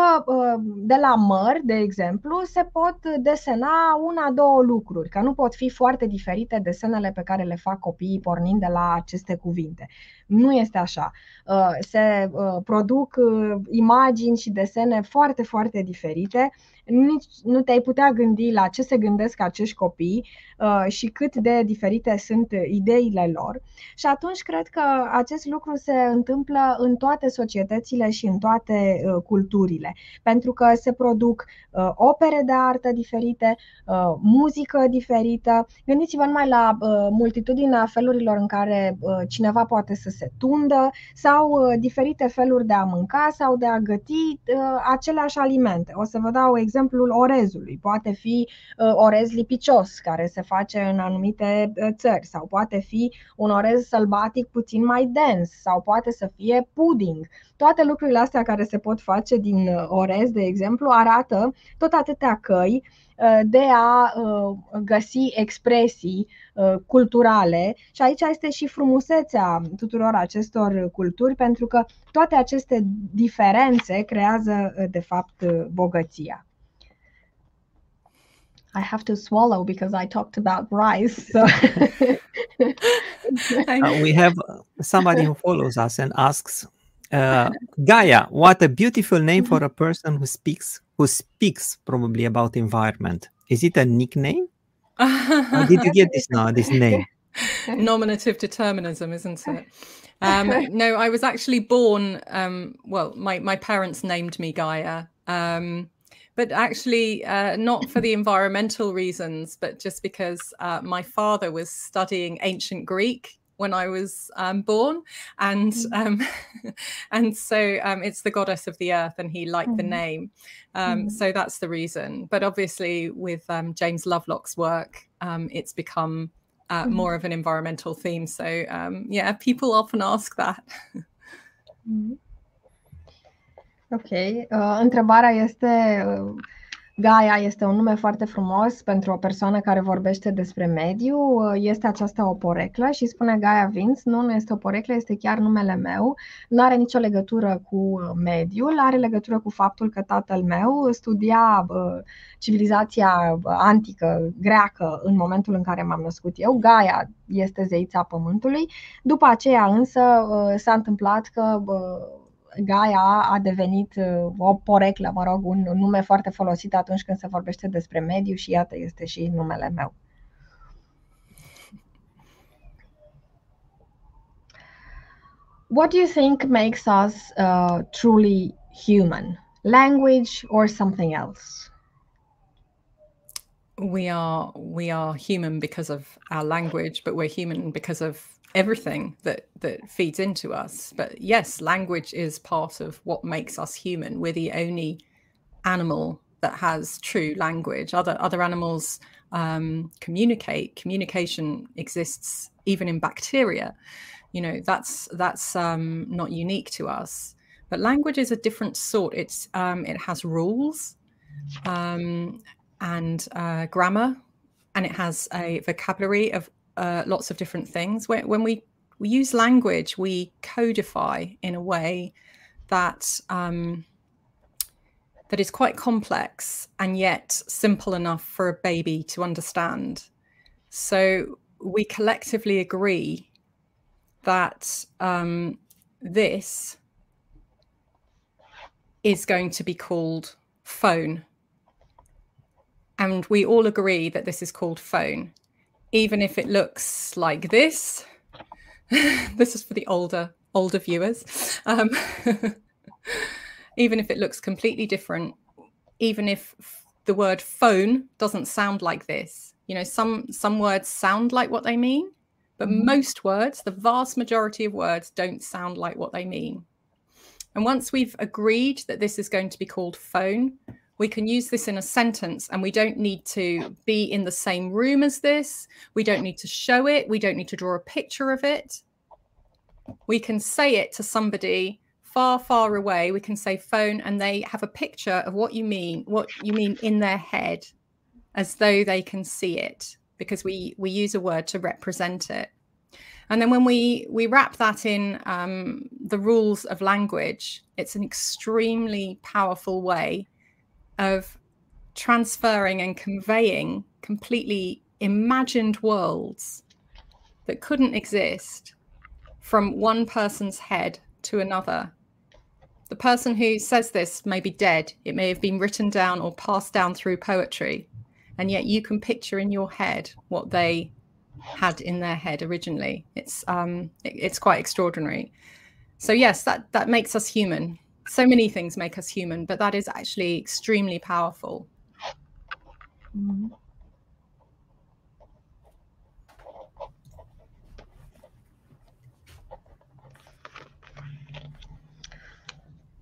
de la măr, de exemplu, se pot desena una, două lucruri, că nu pot fi foarte diferite desenele pe care le fac copiii pornind de la aceste cuvinte. Nu este așa. Se produc imagini și desene foarte, foarte diferite nici nu te-ai putea gândi la ce se gândesc acești copii uh, și cât de diferite sunt ideile lor. Și atunci cred că acest lucru se întâmplă în toate societățile și în toate uh, culturile, pentru că se produc uh, opere de artă diferite, muzică diferită. Gândiți-vă numai la multitudinea felurilor în care cineva poate să se tundă sau diferite feluri de a mânca sau de a găti aceleași alimente. O să vă dau exemplu exemplul orezului. Poate fi uh, orez lipicios, care se face în anumite uh, țări, sau poate fi un orez sălbatic puțin mai dens, sau poate să fie pudding. Toate lucrurile astea care se pot face din uh, orez, de exemplu, arată tot atâtea căi de a găsi expresii culturale și aici este și frumusețea tuturor acestor culturi pentru că toate aceste diferențe creează de fapt bogăția. I have to swallow because I talked about rice. So. uh, we have somebody who follows us and asks, uh, Gaia, what a beautiful name for a person who speaks who speaks probably about environment. Is it a nickname? How did you get this now? This name? Nominative determinism, isn't it? Um, no, I was actually born. Um, well, my my parents named me Gaia. Um, but actually uh, not for the environmental reasons, but just because uh, my father was studying ancient Greek when I was um, born, and mm. um, and so um, it's the goddess of the earth, and he liked mm. the name, um, mm. so that's the reason. But obviously, with um, James Lovelock's work, um, it's become uh, mm. more of an environmental theme. So yeah, people often ask that. Mm. Ok. Uh, întrebarea este, uh, Gaia este un nume foarte frumos pentru o persoană care vorbește despre mediu. Uh, este aceasta o poreclă și spune Gaia Vince, nu, nu este o poreclă, este chiar numele meu. Nu are nicio legătură cu uh, mediul, are legătură cu faptul că tatăl meu studia uh, civilizația antică greacă în momentul în care m-am născut eu. Gaia este zeița pământului. După aceea însă uh, s-a întâmplat că uh, Gaia a devenit uh, o poreclă, mă rog, un nume foarte folosit atunci când se vorbește despre mediu și iată este și numele meu. What do you think makes us uh, truly human? Language or something else? We are we are human because of our language, but we're human because of everything that that feeds into us. But yes language is part of what makes us human. We're the only animal that has true language. Other other animals um, communicate. Communication exists even in bacteria. You know that's that's um, not unique to us. But language is a different sort. It's um, it has rules um, and uh, grammar and it has a vocabulary of uh, lots of different things. When, when we we use language, we codify in a way that um, that is quite complex and yet simple enough for a baby to understand. So we collectively agree that um, this is going to be called phone. And we all agree that this is called phone even if it looks like this. this is for the older older viewers. Um, even if it looks completely different, even if the word phone doesn't sound like this, you know, some some words sound like what they mean, but mm-hmm. most words, the vast majority of words, don't sound like what they mean. And once we've agreed that this is going to be called phone, we can use this in a sentence and we don't need to be in the same room as this. We don't need to show it. We don't need to draw a picture of it. We can say it to somebody far, far away. We can say phone and they have a picture of what you mean, what you mean in their head as though they can see it because we we use a word to represent it. And then when we we wrap that in um, the rules of language, it's an extremely powerful way of transferring and conveying completely imagined worlds that couldn't exist from one person's head to another. The person who says this may be dead. It may have been written down or passed down through poetry. And yet you can picture in your head what they had in their head originally. It's um, it, it's quite extraordinary. So yes, that that makes us human. So many things make us human, but that is actually extremely powerful.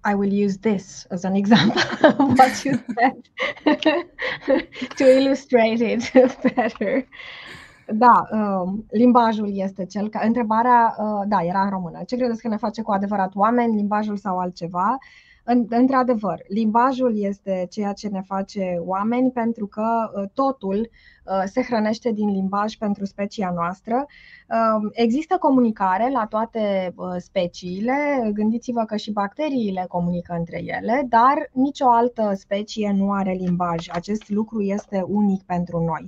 I will use this as an example of what you said to illustrate it better. Da, um, limbajul este cel ca. Întrebarea, uh, da, era în română. Ce credeți că ne face cu adevărat oameni, limbajul sau altceva? Într-adevăr, limbajul este ceea ce ne face oameni pentru că uh, totul uh, se hrănește din limbaj pentru specia noastră. Um, există comunicare la toate speciile, gândiți-vă că și bacteriile comunică între ele, dar nicio altă specie nu are limbaj. Acest lucru este unic pentru noi.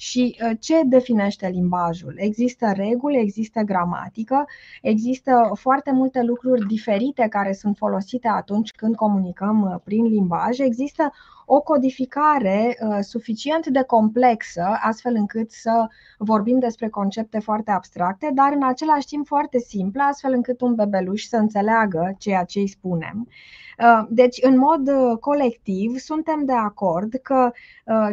Și uh, ce definește limbajul? Există reguli, există gramatică, există foarte multe lucruri diferite care sunt folosite atunci când comunicăm uh, prin limbaj. Există o codificare uh, suficient de complexă, astfel încât să vorbim despre concepte foarte abstracte, dar în același timp foarte simplă, astfel încât un bebeluș să înțeleagă ceea ce îi spunem. Deci, în mod colectiv, suntem de acord că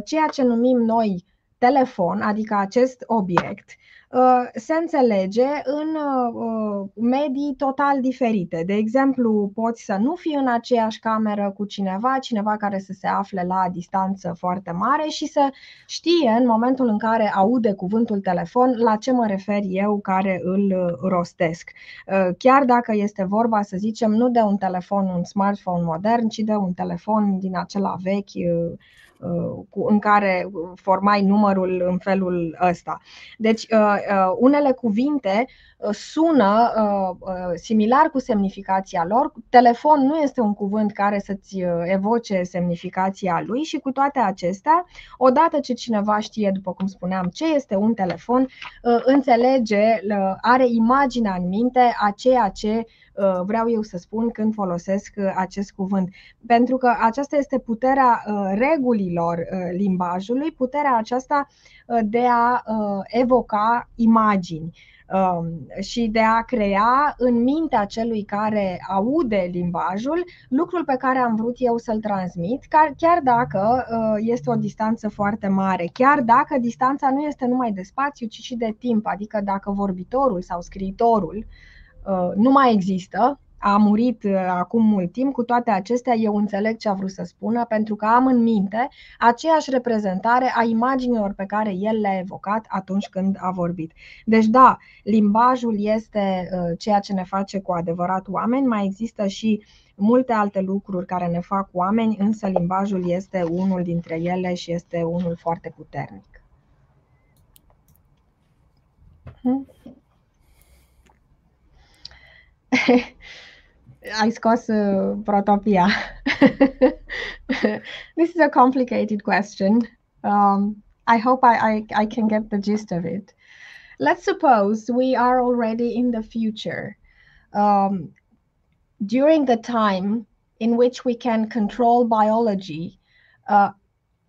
ceea ce numim noi telefon, adică acest obiect, uh, se înțelege în uh, medii total diferite. De exemplu, poți să nu fii în aceeași cameră cu cineva, cineva care să se afle la distanță foarte mare și să știe în momentul în care aude cuvântul telefon la ce mă refer eu care îl rostesc. Uh, chiar dacă este vorba, să zicem, nu de un telefon, un smartphone modern, ci de un telefon din acela vechi în care formai numărul în felul ăsta. Deci, uh, uh, unele cuvinte uh, sună similar cu semnificația lor. Telefon nu este un cuvânt care să-ți evoce semnificația lui și cu toate acestea, odată ce cineva știe, după cum spuneam, ce este un telefon, înțelege, are imaginea în minte a ceea ce Uh, vreau eu să spun când folosesc uh, acest cuvânt. Pentru că aceasta este puterea uh, regulilor limbajului, puterea aceasta de a evoca imagini um, și de a crea în mintea celui care aude limbajul lucrul pe care am vrut eu să-l transmit, chiar dacă este o distanță foarte mare, chiar dacă distanța nu este numai de spațiu, ci și de timp, adică dacă vorbitorul sau scriitorul Uh, nu mai există, a murit uh, acum mult timp, cu toate acestea eu înțeleg ce a vrut să spună pentru că am în minte aceeași reprezentare a imaginilor pe care el le-a evocat atunci când a vorbit. Deci da, limbajul este uh, ceea ce ne face cu adevărat oameni, mai există și multe alte lucruri care ne fac oameni, însă limbajul este unul dintre ele și este unul foarte puternic. Hmm? Ai scos uh, protopia. this is a complicated question. Um, I hope I, I, I can get the gist of it. Let's suppose we are already in the future. Um, during the time in which we can control biology uh,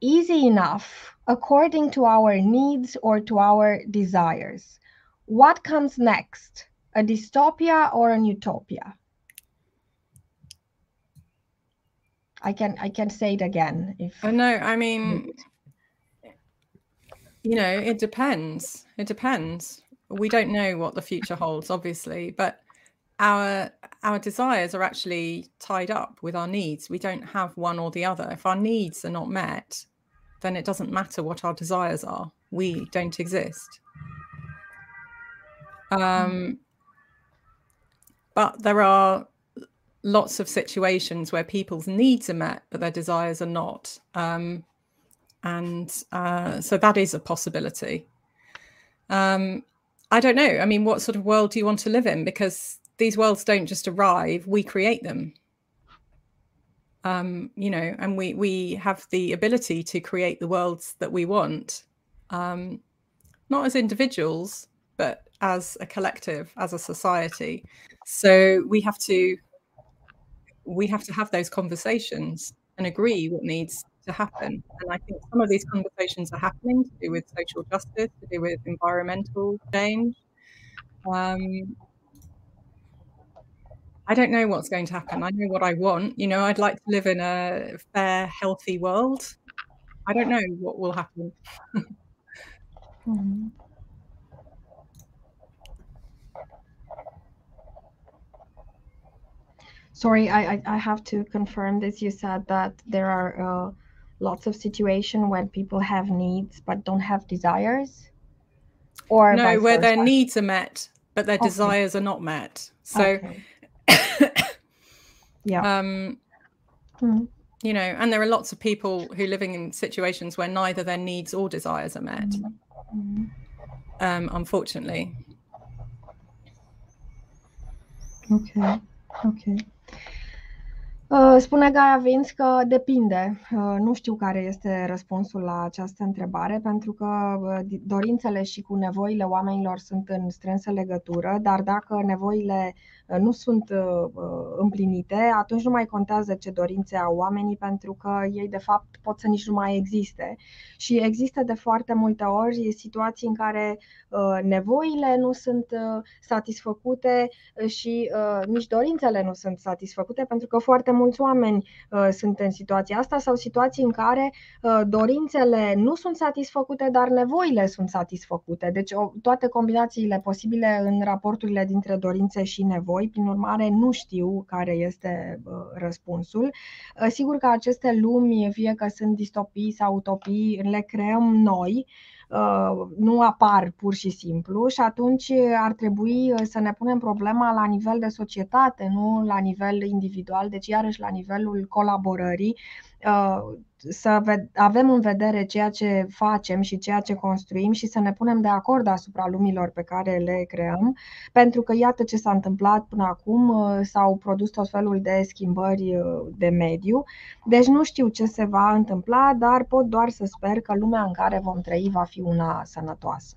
easy enough according to our needs or to our desires. What comes next? A dystopia or an utopia? I can I can say it again if I know. I mean you know, it depends. It depends. We don't know what the future holds, obviously, but our our desires are actually tied up with our needs. We don't have one or the other. If our needs are not met, then it doesn't matter what our desires are. We don't exist. Um, but there are lots of situations where people's needs are met, but their desires are not. Um, and uh, so that is a possibility. Um, I don't know. I mean, what sort of world do you want to live in? Because these worlds don't just arrive; we create them. Um, you know, and we we have the ability to create the worlds that we want, um, not as individuals, but as a collective, as a society. So we have to we have to have those conversations and agree what needs to happen. And I think some of these conversations are happening to do with social justice, to do with environmental change. Um, I don't know what's going to happen. I know what I want. You know, I'd like to live in a fair, healthy world. I don't know what will happen. mm-hmm. Sorry, I, I, I have to confirm this. You said that there are uh, lots of situations where people have needs but don't have desires, or no, where their needs are met but their okay. desires are not met. So, okay. yeah. Um, mm. You know, and there are lots of people who living in situations where neither their needs or desires are met. Mm-hmm. Um, unfortunately. Okay. Okay. Uh, spune Gaia Vince că depinde. Uh, nu știu care este răspunsul la această întrebare, pentru că uh, dorințele și cu nevoile oamenilor sunt în strânsă legătură, dar dacă nevoile nu sunt împlinite, atunci nu mai contează ce dorințe au oamenii, pentru că ei, de fapt, pot să nici nu mai existe. Și există de foarte multe ori situații în care nevoile nu sunt satisfăcute și nici dorințele nu sunt satisfăcute, pentru că foarte mulți oameni uh, sunt în situația asta sau situații în care uh, dorințele nu sunt satisfăcute, dar nevoile sunt satisfăcute. Deci o, toate combinațiile posibile în raporturile dintre dorințe și nevoi, prin urmare nu știu care este uh, răspunsul. Uh, sigur că aceste lumi, fie că sunt distopii sau utopii, le creăm noi. Uh, nu apar pur și simplu și atunci ar trebui uh, să ne punem problema la nivel de societate, nu la nivel individual, deci iarăși la nivelul colaborării Uh, să avem în vedere ceea ce facem și ceea ce construim și să ne punem de acord asupra lumilor pe care le creăm, pentru că iată ce s-a întâmplat până acum, uh, s-au produs tot felul de schimbări uh, de mediu. Deci nu știu ce se va întâmpla, dar pot doar să sper că lumea în care vom trăi va fi una sănătoasă.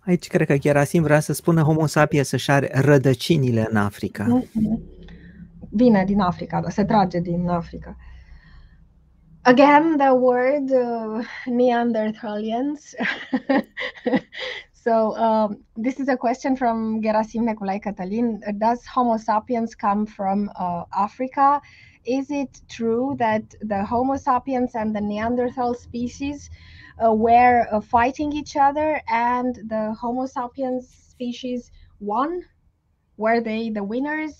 Aici cred că Gerasim vrea să spună Homo sapiens să-și are rădăcinile în Africa. Mm-hmm. Vine din Africa, se trage din Africa. Again, the word uh, Neanderthalians. so um, this is a question from Gerasim Neculai Catalin. Does Homo sapiens come from uh, Africa? Is it true that the Homo sapiens and the Neanderthal species uh, were uh, fighting each other and the Homo sapiens species won? Were they the winners?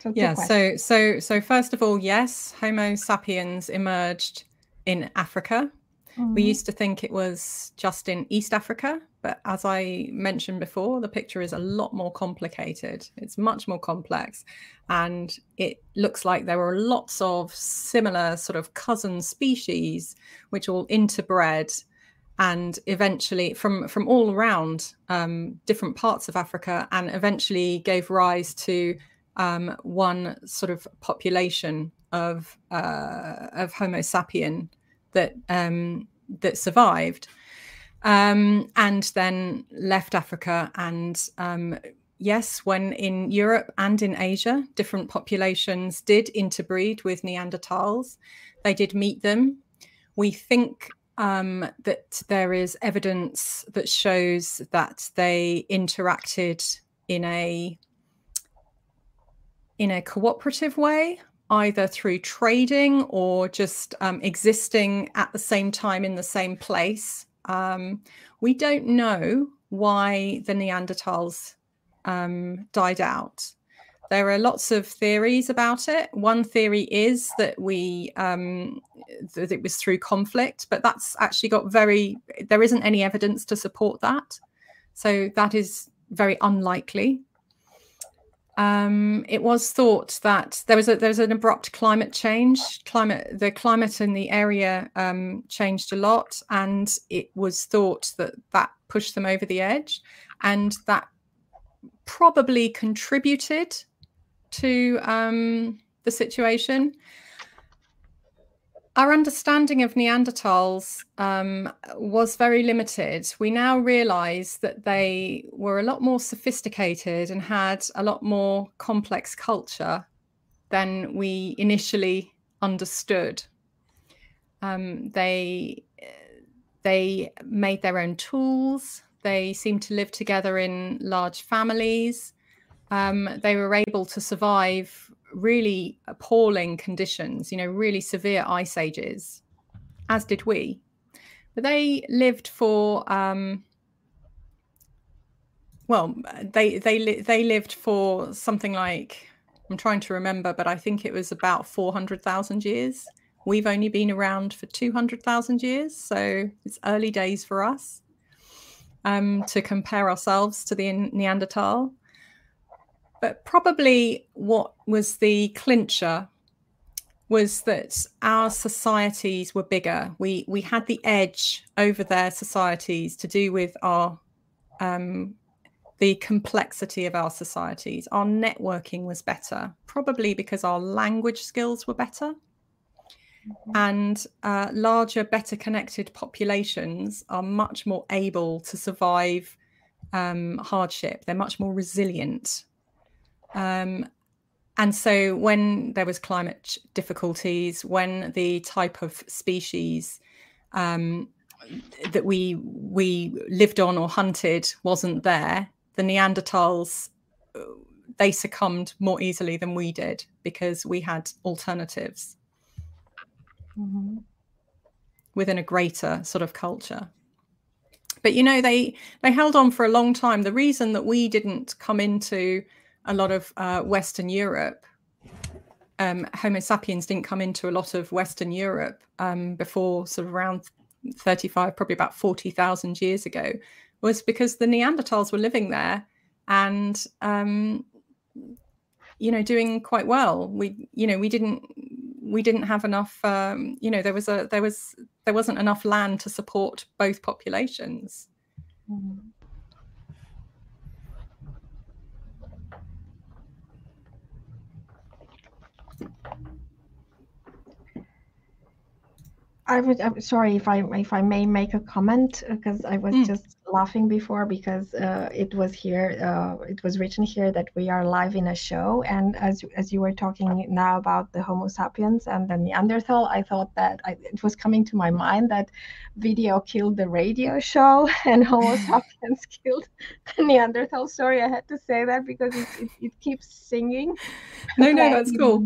So yeah. So so so first of all, yes, Homo sapiens emerged in Africa. Mm-hmm. We used to think it was just in East Africa, but as I mentioned before, the picture is a lot more complicated. It's much more complex. And it looks like there were lots of similar sort of cousin species which all interbred and eventually from from all around um, different parts of Africa and eventually gave rise to um, one sort of population of uh, of Homo sapien that um, that survived, um, and then left Africa. And um, yes, when in Europe and in Asia, different populations did interbreed with Neanderthals. They did meet them. We think um, that there is evidence that shows that they interacted in a in a cooperative way, either through trading or just um, existing at the same time in the same place. Um, we don't know why the Neanderthals um, died out. There are lots of theories about it. One theory is that we um, that it was through conflict, but that's actually got very. There isn't any evidence to support that, so that is very unlikely. Um, it was thought that there was a there was an abrupt climate change. Climate the climate in the area um, changed a lot, and it was thought that that pushed them over the edge, and that probably contributed to um, the situation. Our understanding of Neanderthals um, was very limited. We now realize that they were a lot more sophisticated and had a lot more complex culture than we initially understood. Um, they they made their own tools. They seemed to live together in large families. Um, they were able to survive really appalling conditions, you know, really severe ice ages, as did we. But they lived for, um, well, they they they lived for something like I'm trying to remember, but I think it was about four hundred thousand years. We've only been around for two hundred thousand years, so it's early days for us um, to compare ourselves to the Neanderthal. But probably what was the clincher was that our societies were bigger. We we had the edge over their societies to do with our um, the complexity of our societies. Our networking was better, probably because our language skills were better. Mm-hmm. And uh, larger, better connected populations are much more able to survive um, hardship. They're much more resilient. Um, and so when there was climate difficulties, when the type of species um, that we we lived on or hunted wasn't there, the Neanderthals they succumbed more easily than we did because we had alternatives mm-hmm. within a greater sort of culture. But you know, they they held on for a long time. The reason that we didn't come into a lot of uh, Western Europe. Um, Homo sapiens didn't come into a lot of Western Europe um, before sort of around 35, probably about 40,000 years ago, was because the Neanderthals were living there and, um, you know, doing quite well. We, you know, we didn't, we didn't have enough, um, you know, there was a, there was, there wasn't enough land to support both populations. Mm-hmm. I would. I'm sorry if I if I may make a comment because I was mm. just laughing before because uh, it was here. Uh, it was written here that we are live in a show, and as as you were talking now about the Homo sapiens and the Neanderthal, I thought that I, it was coming to my mind that video killed the radio show and Homo sapiens killed the Neanderthal. Sorry, I had to say that because it, it, it keeps singing. No, no, that's cool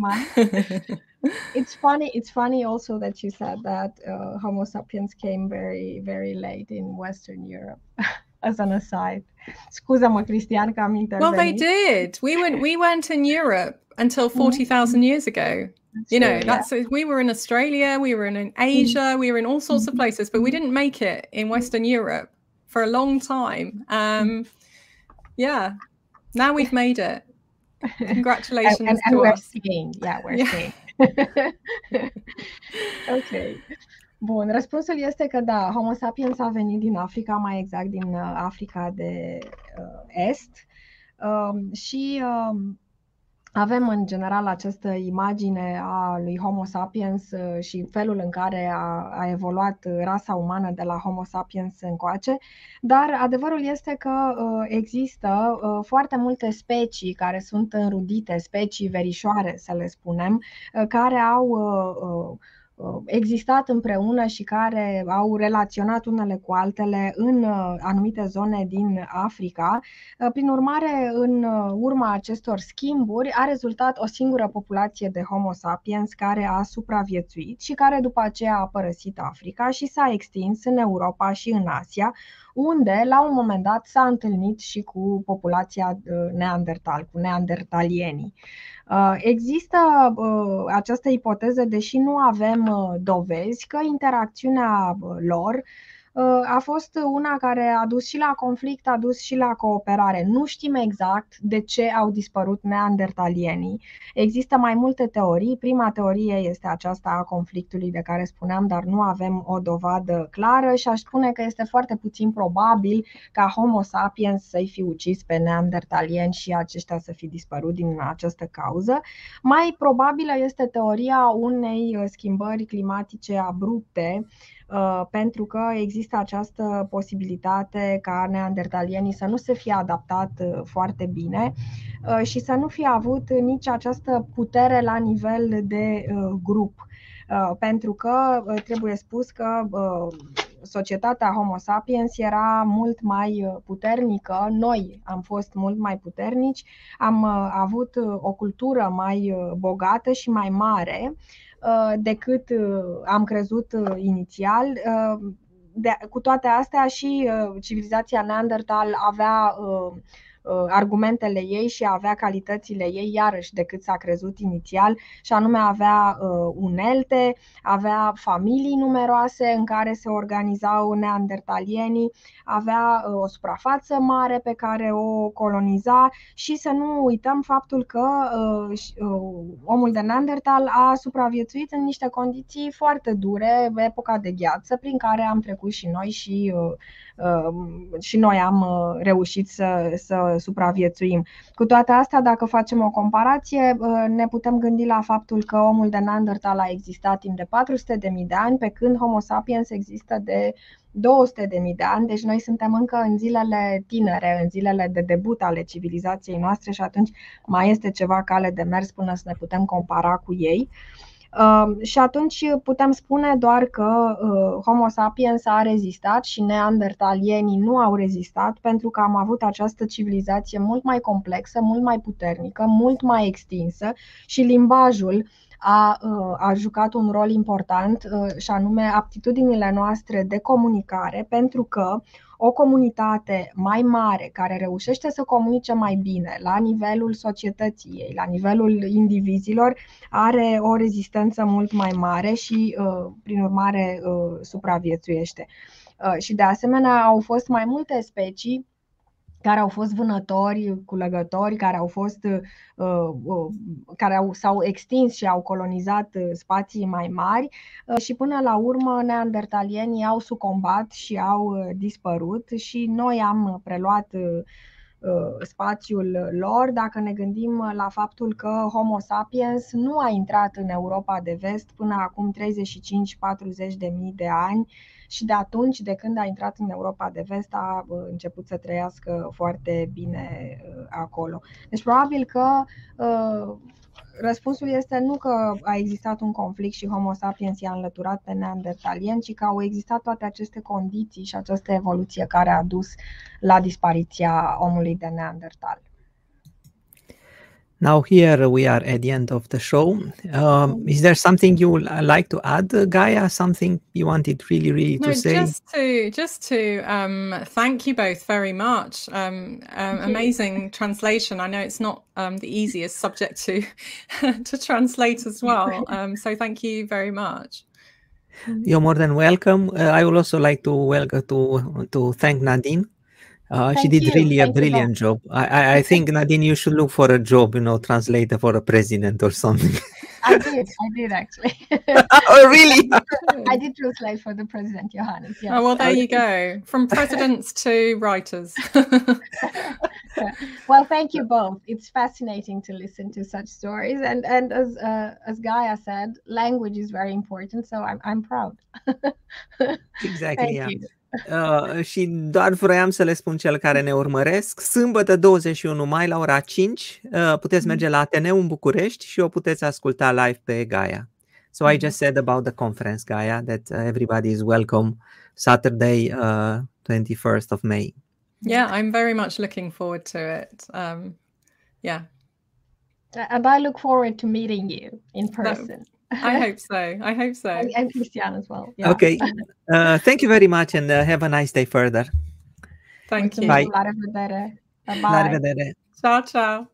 it's funny it's funny also that you said that uh, homo sapiens came very very late in western europe as an aside. Scuza-mă cristian că am well they did. We went we went in europe until 40,000 mm-hmm. years ago. That's you know true, that's yeah. we were in australia we were in, in asia we were in all sorts of mm-hmm. places but we didn't make it in western europe for a long time. Um yeah. Now we've made it. Congratulations and, and, and we're us. seeing yeah we're yeah. seeing ok. Bun, răspunsul este că da, Homo sapiens a venit din Africa, mai exact din uh, Africa de uh, Est uh, și uh, avem în general această imagine a lui Homo sapiens uh, și felul în care a, a evoluat rasa umană de la Homo sapiens încoace, dar adevărul este că uh, există uh, foarte multe specii care sunt înrudite, specii verișoare să le spunem, care au Uh, existat împreună și care au relaționat unele cu altele în uh, anumite zone din Africa. Uh, prin urmare, în urma acestor schimburi a rezultat o singură populație de Homo sapiens care a supraviețuit și care după aceea a părăsit Africa și s-a extins în Europa și în Asia, unde la un moment dat s-a întâlnit și cu populația neandertal, cu neandertalienii. Uh, există uh, această ipoteză, deși nu avem uh, dovezi, că interacțiunea lor a fost una care a dus și la conflict, a dus și la cooperare. Nu știm exact de ce au dispărut neandertalienii. Există mai multe teorii. Prima teorie este aceasta a conflictului de care spuneam, dar nu avem o dovadă clară și aș spune că este foarte puțin probabil ca Homo sapiens să-i fi ucis pe neandertalieni și aceștia să fi dispărut din această cauză. Mai probabilă este teoria unei schimbări climatice abrupte Uh, pentru că există această posibilitate ca neandertalienii să nu se fie adaptat uh, foarte bine uh, și să nu fie avut nici această putere la nivel de grup. Pentru că trebuie spus că societatea Homo sapiens era mult mai puternică, noi am fost mult mai puternici, am avut o cultură mai bogată și mai mare Uh, decât uh, am crezut uh, inițial. De, cu toate astea și civilizația Neandertal avea Uh, argumentele ei și avea calitățile ei, iarăși decât s-a crezut inițial, și anume avea uh, unelte, avea familii numeroase în care se organizau neandertalienii, avea uh, o suprafață mare pe care o coloniza și să nu uităm faptul că omul de Neandertal a supraviețuit în niște condiții foarte dure, epoca de gheață, prin care am trecut și noi și și noi am reușit să, să supraviețuim. Cu toate astea, dacă facem o comparație, ne putem gândi la faptul că omul de Neandertal a existat timp de 400.000 de ani, pe când Homo sapiens există de 200.000 de ani, deci noi suntem încă în zilele tinere, în zilele de debut ale civilizației noastre și atunci mai este ceva cale de mers până să ne putem compara cu ei. Uh, și atunci putem spune doar că uh, Homo sapiens a rezistat și neandertalienii nu au rezistat pentru că am avut această civilizație mult mai complexă, mult mai puternică, mult mai extinsă și limbajul a, uh, a jucat un rol important uh, și anume aptitudinile noastre de comunicare pentru că o comunitate mai mare care reușește să comunice mai bine la nivelul societății ei, la nivelul indivizilor, are o rezistență mult mai mare și, uh, prin urmare, uh, supraviețuiește. Uh, și, de asemenea, au fost mai multe specii care au fost vânători, culegători, care au fost uh, uh, care au, s-au extins și au colonizat uh, spații mai mari și până la urmă neandertalienii au sucombat și au dispărut și noi am preluat spațiul lor, dacă ne gândim la faptul că Homo sapiens nu a intrat în Europa de vest până acum 35-40 de mii de ani, și de atunci, de când a intrat în Europa de vest, a uh, început să trăiască foarte bine uh, acolo. Deci probabil că uh, Răspunsul este nu că a existat un conflict și Homo sapiens i-a înlăturat pe neandertalien, ci că au existat toate aceste condiții și această evoluție care a dus la dispariția omului de neandertal. Now here we are at the end of the show. Um, is there something you would like to add, Gaia? Something you wanted really, really to no, say? Just to just to um, thank you both very much. Um, um amazing translation. I know it's not um, the easiest subject to to translate as well. Um, so thank you very much. You're more than welcome. Uh, I would also like to welcome to to thank Nadine uh, she did you. really Thank a brilliant job. I, I, I think Nadine, you should look for a job, you know, translator for a president or something. I did, I did actually. oh, really? I did translate for the president, Iohannis. Yes. Oh, well, there you go. From presidents to writers. well, thank you both. It's fascinating to listen to such stories, and and as uh, as Gaia said, language is very important. So I'm I'm proud. exactly. yeah. You. Uh, și doar vroiam să le spun cel care ne urmăresc, sâmbătă 21 mai la ora 5 uh, puteți merge la Ateneu în București și o puteți asculta live pe Gaia. So I just said about the conference, Gaia, that uh, everybody is welcome Saturday, uh, 21st of May. Yeah, I'm very much looking forward to it. Um, yeah. And I look forward to meeting you in person. I hope so. I hope so. And, and Christian as well. Yeah. Okay. Uh, thank you very much and uh, have a nice day further. Thank you. Bye. La revedere. Bye. Ciao, ciao.